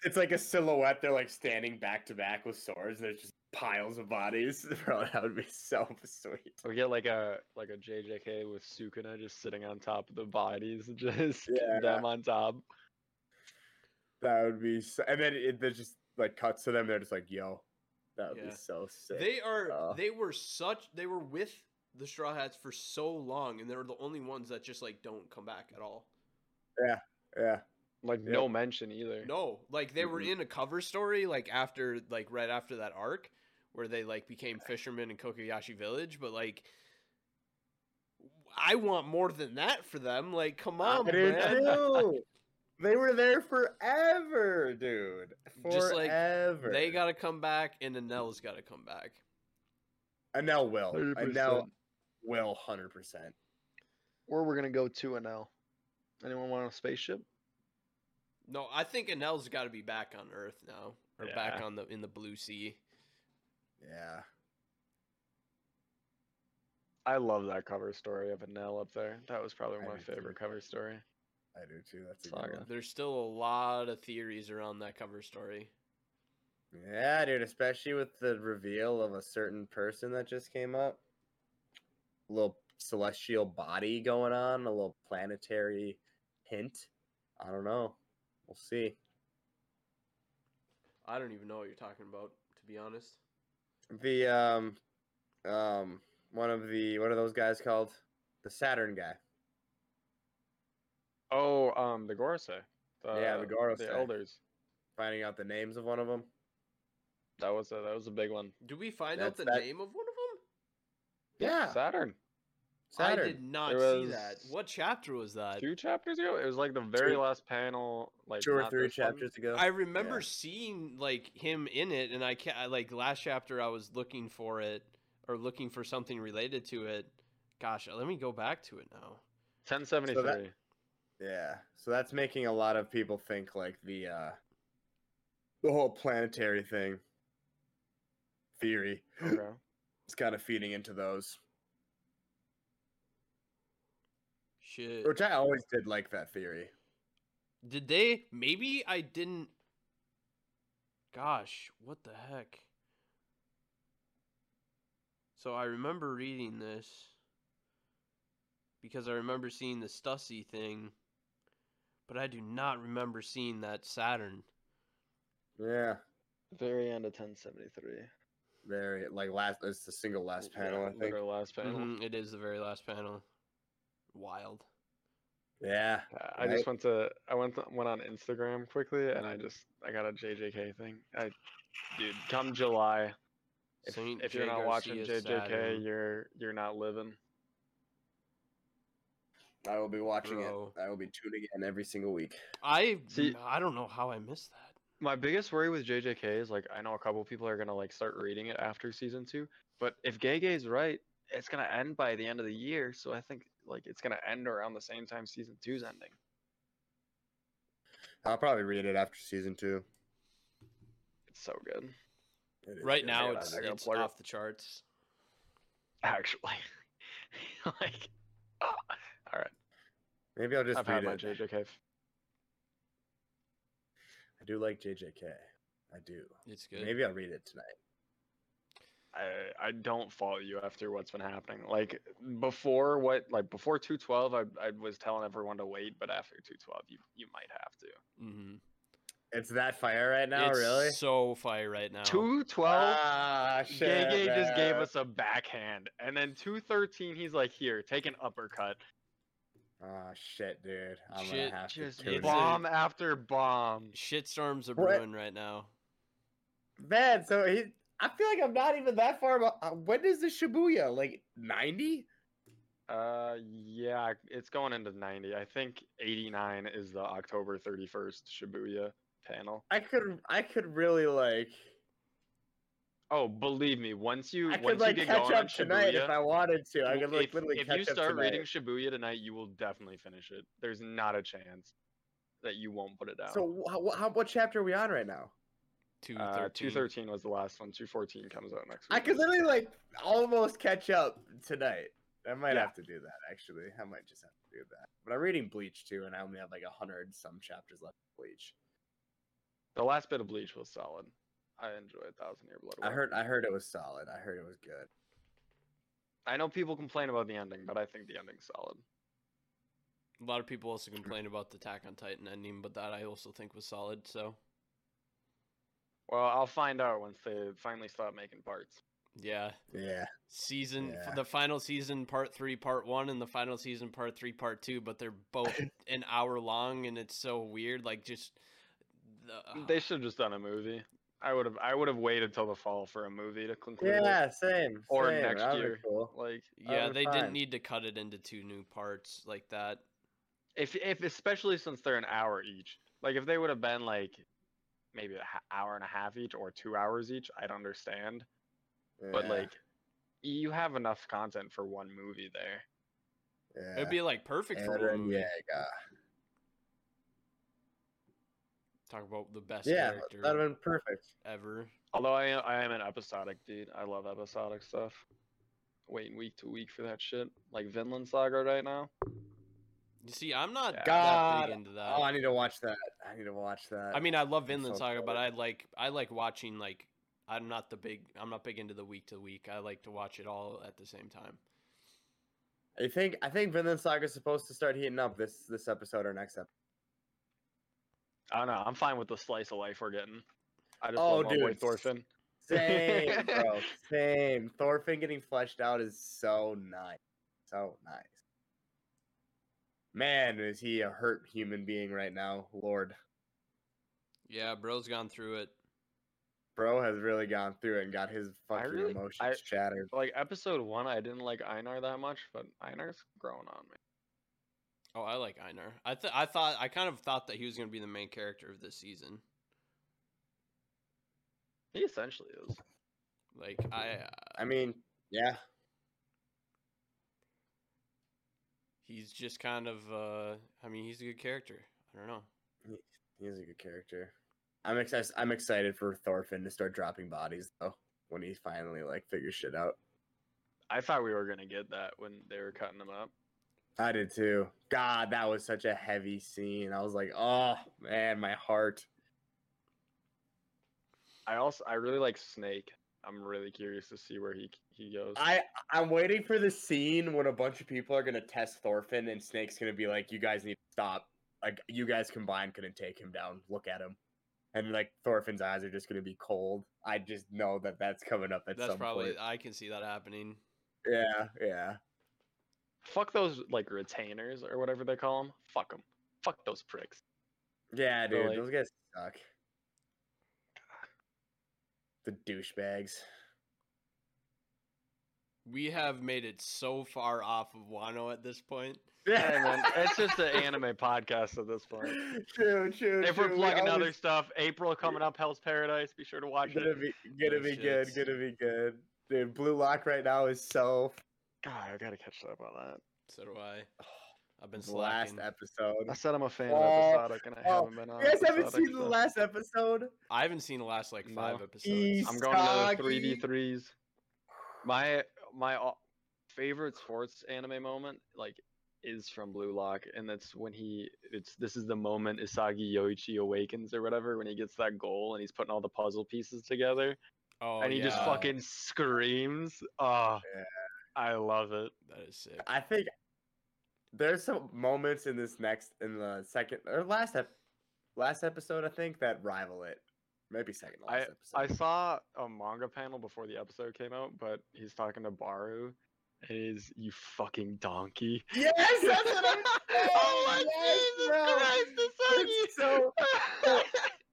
It's like a silhouette. They're like standing back to back with swords. There's just piles of bodies. Bro, that would be so sweet. We get like a like a JJK with Sukuna just sitting on top of the bodies, just Yeah. them on top. That would be. So, and then it there's just like cuts to them. They're just like, "Yo, that would Yeah. be so sick." They are. Uh, they were such. They were with the Straw Hats for so long, and they're the only ones that just like don't come back at all. Yeah, yeah, Like Yeah. no mention either. No, like they were in a cover story, like after, like right after that arc, where they like became fishermen in Kokoyashi Village. But like, I want more than that for them. Like, come on, I do man. too. They were there forever, dude. Just like, Forever. They got to come back, and Enel's got to come back. Enel will. 100%. Enel will. Hundred percent. Where we're gonna go to Enel. Anyone want a spaceship? No, I think Enel's got to be back on Earth now, or back on the in the blue sea. Yeah. I love that cover story of Enel up there. That was probably I my do too. favorite cover story. I do too. That's a Saga. good one. There's still a lot of theories around that cover story. Yeah, dude. Especially with the reveal of a certain person that just came up. A little celestial body going on. A little planetary hint. I don't know. We'll see. I don't even know what you're talking about, to be honest. The um, um, one of the what are those guys called? The Saturn guy. Oh, um, the Gorosei. The, Yeah, the Gorosei. The elders. Finding out the names of one of them. That was a that was a big one. Do we find out the that- name of one of them? Yeah, Saturn. I did not see that. What chapter was that? Two chapters ago. It was like the very Two- last panel. Like Two or three this one. chapters ago. I remember Yeah. seeing like him in it, and I can't like last chapter I was looking for it or looking for something related to it. Gosh, let me go back to it now. 1073. Yeah, so that's making a lot of people think like the uh the whole planetary thing theory Okay. is kind of feeding into those, Shit. which I always did like that theory. Did they? Maybe I didn't. Gosh, what the heck? So I remember reading this because I remember seeing the Stussy thing, but I do not remember seeing that Saturn. Yeah, Very end of 1073. very like last. It's the single last panel, Yeah, I think. literal last panel. Mhm, it is the very last panel. Wild. Yeah, Yeah, I just went to I went to, went on Instagram quickly and I just I got a JJK thing. I dude, come July, if, Saint if you're J. not watching JJK, Saturn. you're you're not living. I will be watching Bro. it. I will be tuning in every single week. I See- I don't know how I missed that. My biggest worry with JJK is like I know a couple people are gonna like start reading it after season two, but if Gege's right, it's gonna end by the end of the year. So I think like it's gonna end around the same time season two's ending. I'll probably read it after season two. It's so good, It is Right good. now, gotta- it's it's plug it. off the charts. actually. like, ah, all right, maybe I'll just I've had read my. JJK. I do like JJK. I do. It's good. Maybe I'll read it tonight. I I don't fault you after what's been happening. Like before what like before 212 I I was telling everyone to wait, but after 212 you you might have to. Mm-hmm. It's that fire right now, it's really? so fire right now. 212 Ah, shit, Gege just gave us a backhand. And then 213 he's like, "Here, take an uppercut." Oh shit, dude! I'm Shit, gonna have Just to tune it's in. bomb after bomb. Shitstorms are What? brewing right now. man, so he. I feel like I'm not even that far. abo- uh, When is the Shibuya? Like ninety? Uh, yeah, it's going into 90. I think 89 is the October 31st Shibuya panel. I could. I could really like. Oh, believe me, once you I once could like you get catch going on up tonight if I wanted to. I could like if, literally if catch you start reading Shibuya tonight, you will definitely finish it. There's not a chance that you won't put it down. So how, how, what chapter are we on right now? Two uh, 213 was the last one. 214 comes out next week. I could literally like almost catch up tonight. I might Yeah. have to do that actually. I might just have to do that. But I'm reading Bleach too, and I only have like a hundred some chapters left of Bleach. The last bit of Bleach was solid. I enjoyed Thousand Year Blood. I heard I heard it was solid. I heard it was good. I know people complain about the ending, but I think the ending's solid. A lot of people also complain about the Attack on Titan ending, but that I also think was solid. So Well, I'll find out once they finally stop making parts. yeah, Yeah. season Yeah. the final season, part three, part one, and the final season, part three, part two. But they're both an hour long, and it's so weird. Like just the, uh, They should have just done a movie. I would have. I would have waited till the fall for a movie to conclude. it. Yeah, same. Or same. next That'd year. Cool. Like yeah, they fine. didn't need to cut it into two new parts like that. if if especially since they're an hour each. Like if they would have been like maybe an hour and a half each or two hours each, I'd understand. But like you have enough content for one movie there. yeah. It'd be like perfect for Eren one movie. Yeager. Talk about the best Yeah, character that'd have been perfect. ever. Although I am, I am an episodic dude. I love episodic stuff. Waiting week to week for that shit. Like Vinland Saga right now. You see, I'm not Yeah. that God. big into that. Oh, I need to watch that. I need to watch that. I mean, I love I'm Vinland so Saga, but I like I like watching like I'm not the big I'm not big into the week to week. I like to watch it all at the same time. I think I think Vinland Saga is supposed to start heating up this this episode or next episode. I don't know. I'm fine with the slice of life we're getting. I just Oh, love my boy dude. Thorfinn. Same, bro. Same. Thorfinn getting fleshed out is so nice. So nice. Man, is he a hurt human being right now, Lord. Yeah, bro's gone through it. Bro has really gone through it and got his fucking really- emotions I- shattered. Like episode one, I didn't like Einar that much, but Einar's growing on me. Oh, I like Einar. I th- I thought I kind of thought that he was going to be the main character of this season. He essentially is. Like I uh, I mean, yeah. He's just kind of uh I mean, he's a good character. I don't know. He is a good character. I'm excited. I'm excited for Thorfinn to start dropping bodies though when he finally like figures shit out. I thought we were gonna get that when they were cutting him up. I did too. God, that was such a heavy scene. I was like, oh man, my heart. I also I really like Snake. I'm really curious to see where he he goes. I I'm waiting for the scene when a bunch of people are gonna test Thorfinn and Snake's gonna be like, you guys need to stop. Like you guys combined couldn't take him down. Look at him. And like Thorfinn's eyes are just gonna be cold. I just know that that's coming up at That's some probably point. I can see that happening. Yeah, yeah. Fuck those like retainers or whatever they call them. Fuck them. Fuck those pricks. Yeah, dude, like- those guys suck. The douchebags. We have made it so far off of Wano at this point. Hey, man, it's just an anime podcast at this point. True, true. If we're true. We plugging other always- stuff, April coming up, Hell's Paradise. Be sure to watch gonna it. be gonna Oh, be shit. good, gonna be good. Dude, Blue Lock right now is so God, I gotta catch up on that. So do I. Oh, I've been the last slacking. episode. I said I'm a fan Oh, of episodic, and I oh, haven't been on. You guys haven't episodic, seen the so- last episode? I haven't seen the last like five episodes. I'm going to Soggy. three d threes. My my uh, favorite sports anime moment, like, is from Blue Lock, and that's when he it's this is the moment Isagi Yoichi awakens or whatever when he gets that goal and he's putting all the puzzle pieces together Oh, and he just yeah. fucking screams. Oh, Yeah. I love it. That is sick. I think there's some moments in this next in the second or last ep- last episode, I think, that rival it. Maybe second last I episode. saw a manga panel before the episode came out, but he's talking to Barou, and he's you fucking donkey. yes, that's what I'm saying. oh my yes, Jesus bro. Christ! It's so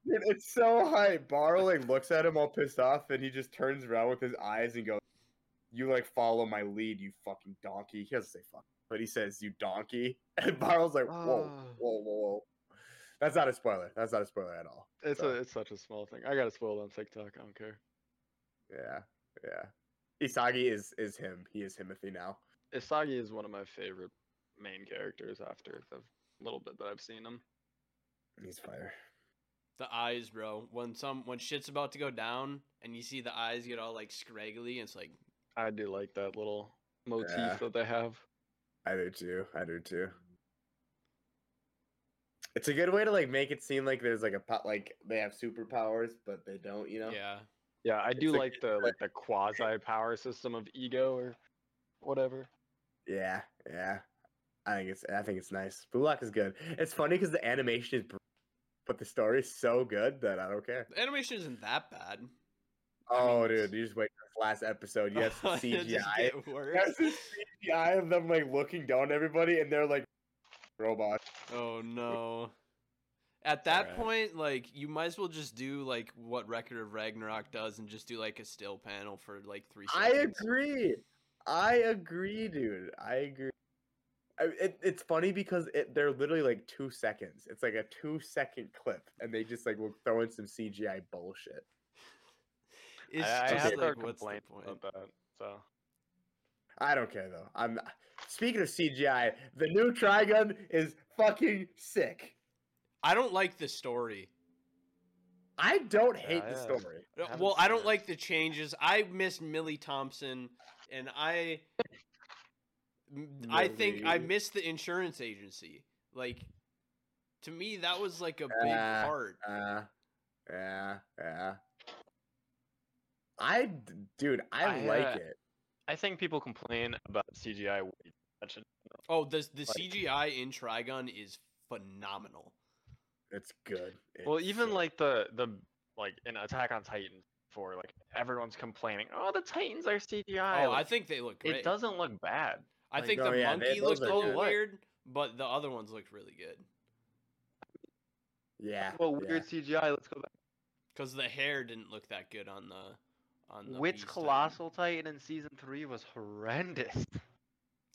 Dude, it's so hype. Barou like looks at him all pissed off, and he just turns around with his eyes and goes, "You like follow my lead, you fucking donkey." He doesn't say fuck, but he says, "You donkey," and Barou's like, "Whoa, Ah. whoa, whoa, whoa." That's not a spoiler. That's not a spoiler at all. It's So, a, it's such a small thing. I got it spoiled on TikTok. I don't care. yeah, yeah. Isagi is is him. He is Timothy now. Isagi is one of my favorite main characters after the little bit that I've seen him. He's fire. The eyes, bro. When some when shit's about to go down and you see the eyes get all like scraggly, it's like I do like that little motif Yeah. that they have. I do too. I do too. It's a good way to like make it seem like there's like a po- like they have superpowers, but they don't. You know. yeah. Yeah, I do a like the like the quasi power system of ego or whatever. Yeah, yeah. I think it's I think it's nice. Blue Lock is good. It's funny because the animation is, br- but the story is so good that I don't care. The animation isn't that bad. I Oh, mean, dude, you just wait for this last episode. You have some CGI. get You worse. have CGI of them like looking down at everybody, and they're like robots. Oh no. At that Alright. point, like you might as well just do like what Record of Ragnarok does and just do like a still panel for like three Seconds. I agree. I agree, dude. I agree. I, it, it's funny because it, they're literally like two seconds. It's like a two second clip, and they just like will throw in some CGI bullshit. It's I, I just have like heard what's the complaints point? about that. So I don't care though. I'm speaking of CGI. The new Trigun is fucking sick. I don't like the story. I don't hate Yeah, the story. Uh, haven't Well, I don't it. like the changes. I miss Milly Thompson, and I, I think I miss the insurance agency. Like, to me, that was like a big Ah, part. Uh, yeah, yeah. I, d- dude, I, I, like uh, it. I think people complain about CGI way too much. Oh, the the like- CGI in Trigun is phenomenal. It's good. Well, even so- like the the like in Attack on Titan for like everyone's complaining, oh the Titans are CGI. Oh, I think they look great. it doesn't look bad. I like- think Oh, the yeah, monkey those looked a little weird, but the other ones looked really good. yeah. Well, yeah. weird CGI. Let's go back. Because the hair didn't look that good on the Which Beast Colossal Titan in season three was horrendous.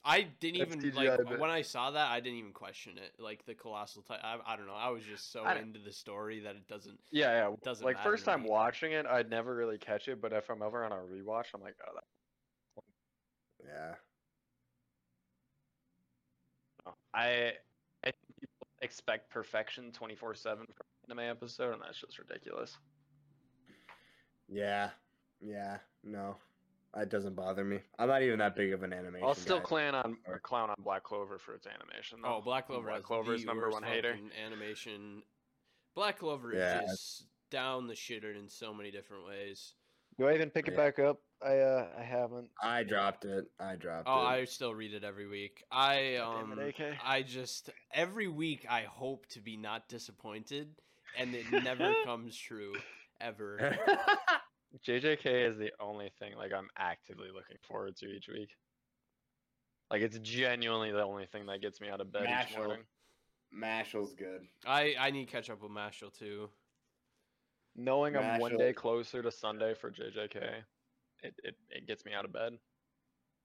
I didn't That's even CGI, like but- when I saw that. I didn't even question it. Like the colossal Titan. I, I don't know. I was just so I into the story that it doesn't. Yeah, yeah. doesn't like matter first time me. watching it, I'd never really catch it, but if I'm ever on a rewatch, I'm like, oh, that. Yeah. no. I I think people expect perfection 24 seven from an anime episode, and that's just ridiculous. Yeah. Yeah. No. It doesn't bother me. I'm not even that big of an animation. I'll still guy. clan on Or- or clown on Black Clover for its animation. Though. Oh, Black Clover. Black has Clover's number one hater. Animation. Black Clover Yeah. is just down the shitter in so many different ways. Do I even pick it it back up? I uh I haven't. I dropped it. I dropped Oh, it. I still read it every week. I um, it, AK. I just every week I hope to be not disappointed, and it never comes true ever. JJK is the only thing like I'm actively looking forward to each week. Like it's genuinely the only thing that gets me out of bed each Mashle. morning. Mashle's good. I I need to catch up with Mashle too. Knowing I'm one day closer to Sunday for JJK, it, it, it gets me out of bed.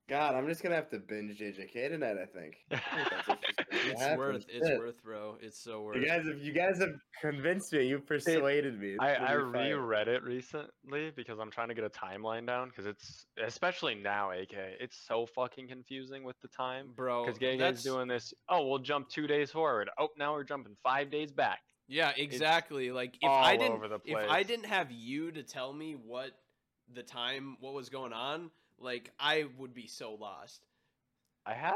God, I'm just gonna have to binge JJK tonight. I think. I think that's what's just gonna It's happen. worth. It's Shit. worth, bro. It's so worth. You guys have you guys have convinced me. You persuaded me. It's I, gonna I reread it recently because I'm trying to get a timeline down because it's especially now AK it's so fucking confusing with the time bro. because Gay that's doing this oh we'll jump two days forward oh now we're jumping five days back yeah, exactly. Like if all I didn't, over the if I didn't have you to tell me what the time, what was going on, like I would be so lost. I have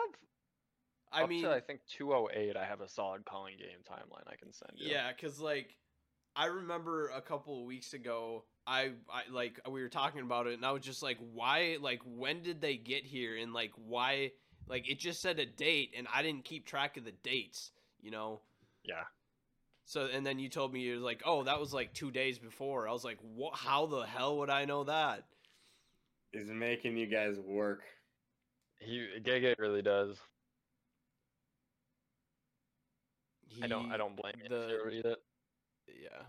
I mean, I think 208 I have a solid calling game timeline I can send you Yeah, because like I remember a couple of weeks ago, I, I like we were talking about it, and I was just like, why? Like, when did they get here? And like, why? Like, it just said a date, and I didn't keep track of the dates. You know. yeah So and then you told me you was like, oh, that was like two days before. I was like, what? How the hell would I know that? Is making you guys work. he Gege really does I don't I don't blame you the- to read Yeah.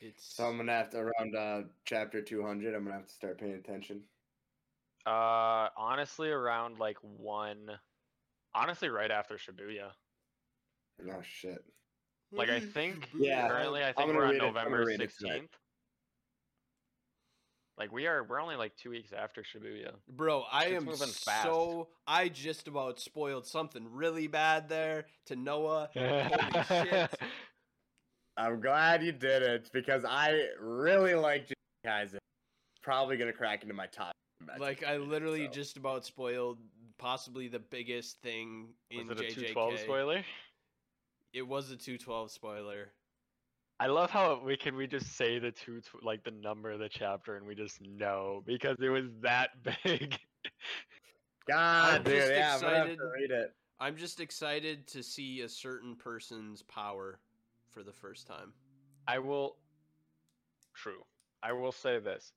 It's So I'm gonna have to around uh, chapter 200. I'm gonna have to start paying attention. Uh, honestly, around like one. Honestly, right after Shibuya. Oh shit. Like I think Yeah, currently I I'm think we're on it- November read it sixteenth. Like we are, we're only like two weeks after Shibuya. Bro, I Shit's am moving fast. so I just about spoiled something really bad there to Noah. shit. I'm glad you did it because I really like Jujutsu Kaisen. Probably gonna crack into my top. Like I literally so. just about spoiled possibly the biggest thing in Was it a JJK. two twelve spoiler? It was a 212 spoiler. I love how we can we just say the two tw- like the number of the chapter and we just know because it was that big. God, I'm dude, just yeah, I'm gonna have excited. to read it. I'm just excited to see a certain person's power for the first time. I will. True. I will say this: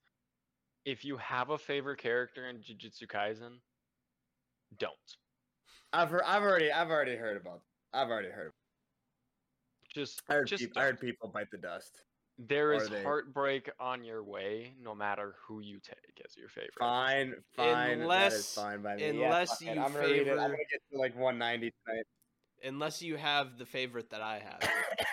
if you have a favorite character in Jujutsu Kaisen, don't. I've heard, I've already, I've already heard about. I've already heard. Just, I heard, just peop- I heard people bite the dust. There is they- heartbreak on your way, no matter who you take as your favorite. Fine, fine. Unless- is fine by me. unless yeah, you I'm gonna it. I'm favor- gonna get to like 190 tonight. Unless you have the favorite that I have.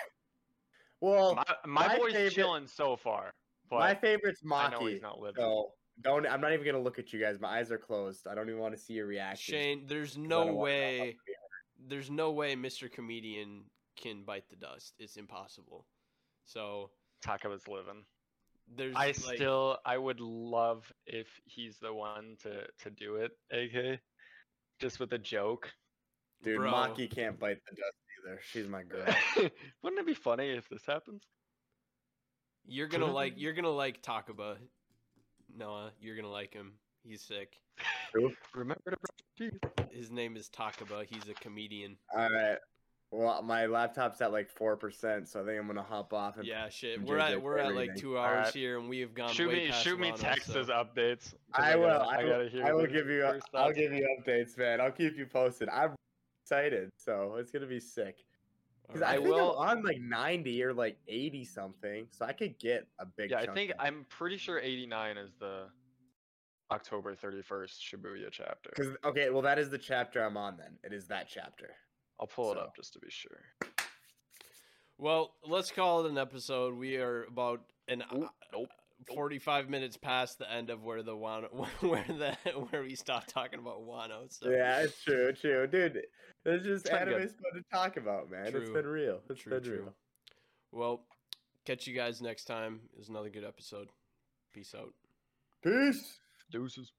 well, My, my, my boy's favorite- chilling so far, but my favorite's I know Maki. he's not living. So don't. I'm not even gonna look at you guys. My eyes are closed. I don't even want to see your reaction. Shane, there's no don't wanna know how way to be hurt. there's no way Mr. Comedian can bite the dust. It's impossible. So Takaba's living. there's I like, still, I would love if he's the one to to do it, AK, just with a joke. Dude, bro, Maki can't bite the dust either. She's my girl. Wouldn't it be funny if this happens? You're gonna like you're gonna like Takaba. Noah, you're gonna like him. He's sick. Remember to brush your teeth. His name is Takaba. He's a comedian. All right. Well, my laptop's at like four percent, so I think I'm gonna hop off and Yeah, shit. We're at we're at like two hours Alright. here, and we have gone Shoot way me, past shoot me Texas text so- as updates. 'cause I will. gotta- I, gotta will, hear I will give you. I'll thoughts. give you updates, man. I'll keep you posted. I'm excited, so it's gonna be sick. Because I, I will- I'm on like 90 or like 80 something, so I could get a big. Yeah, I think I'm pretty sure 89 is the October 31st Shibuya chapter. Because okay, well that is the chapter I'm on. Then it is that chapter. I'll pull it up just to be sure. Well, let's call it an episode. We are about an Ooh, uh, nope, nope. 45 minutes past the end of where the Wano where the where we stopped talking about Wano. So Yeah, it's true, true, dude. It's just It's been anime fun to talk about, man. It's been real. It's True, been true. real. Well, catch you guys next time. Is another good episode. Peace out. Peace. Deuces.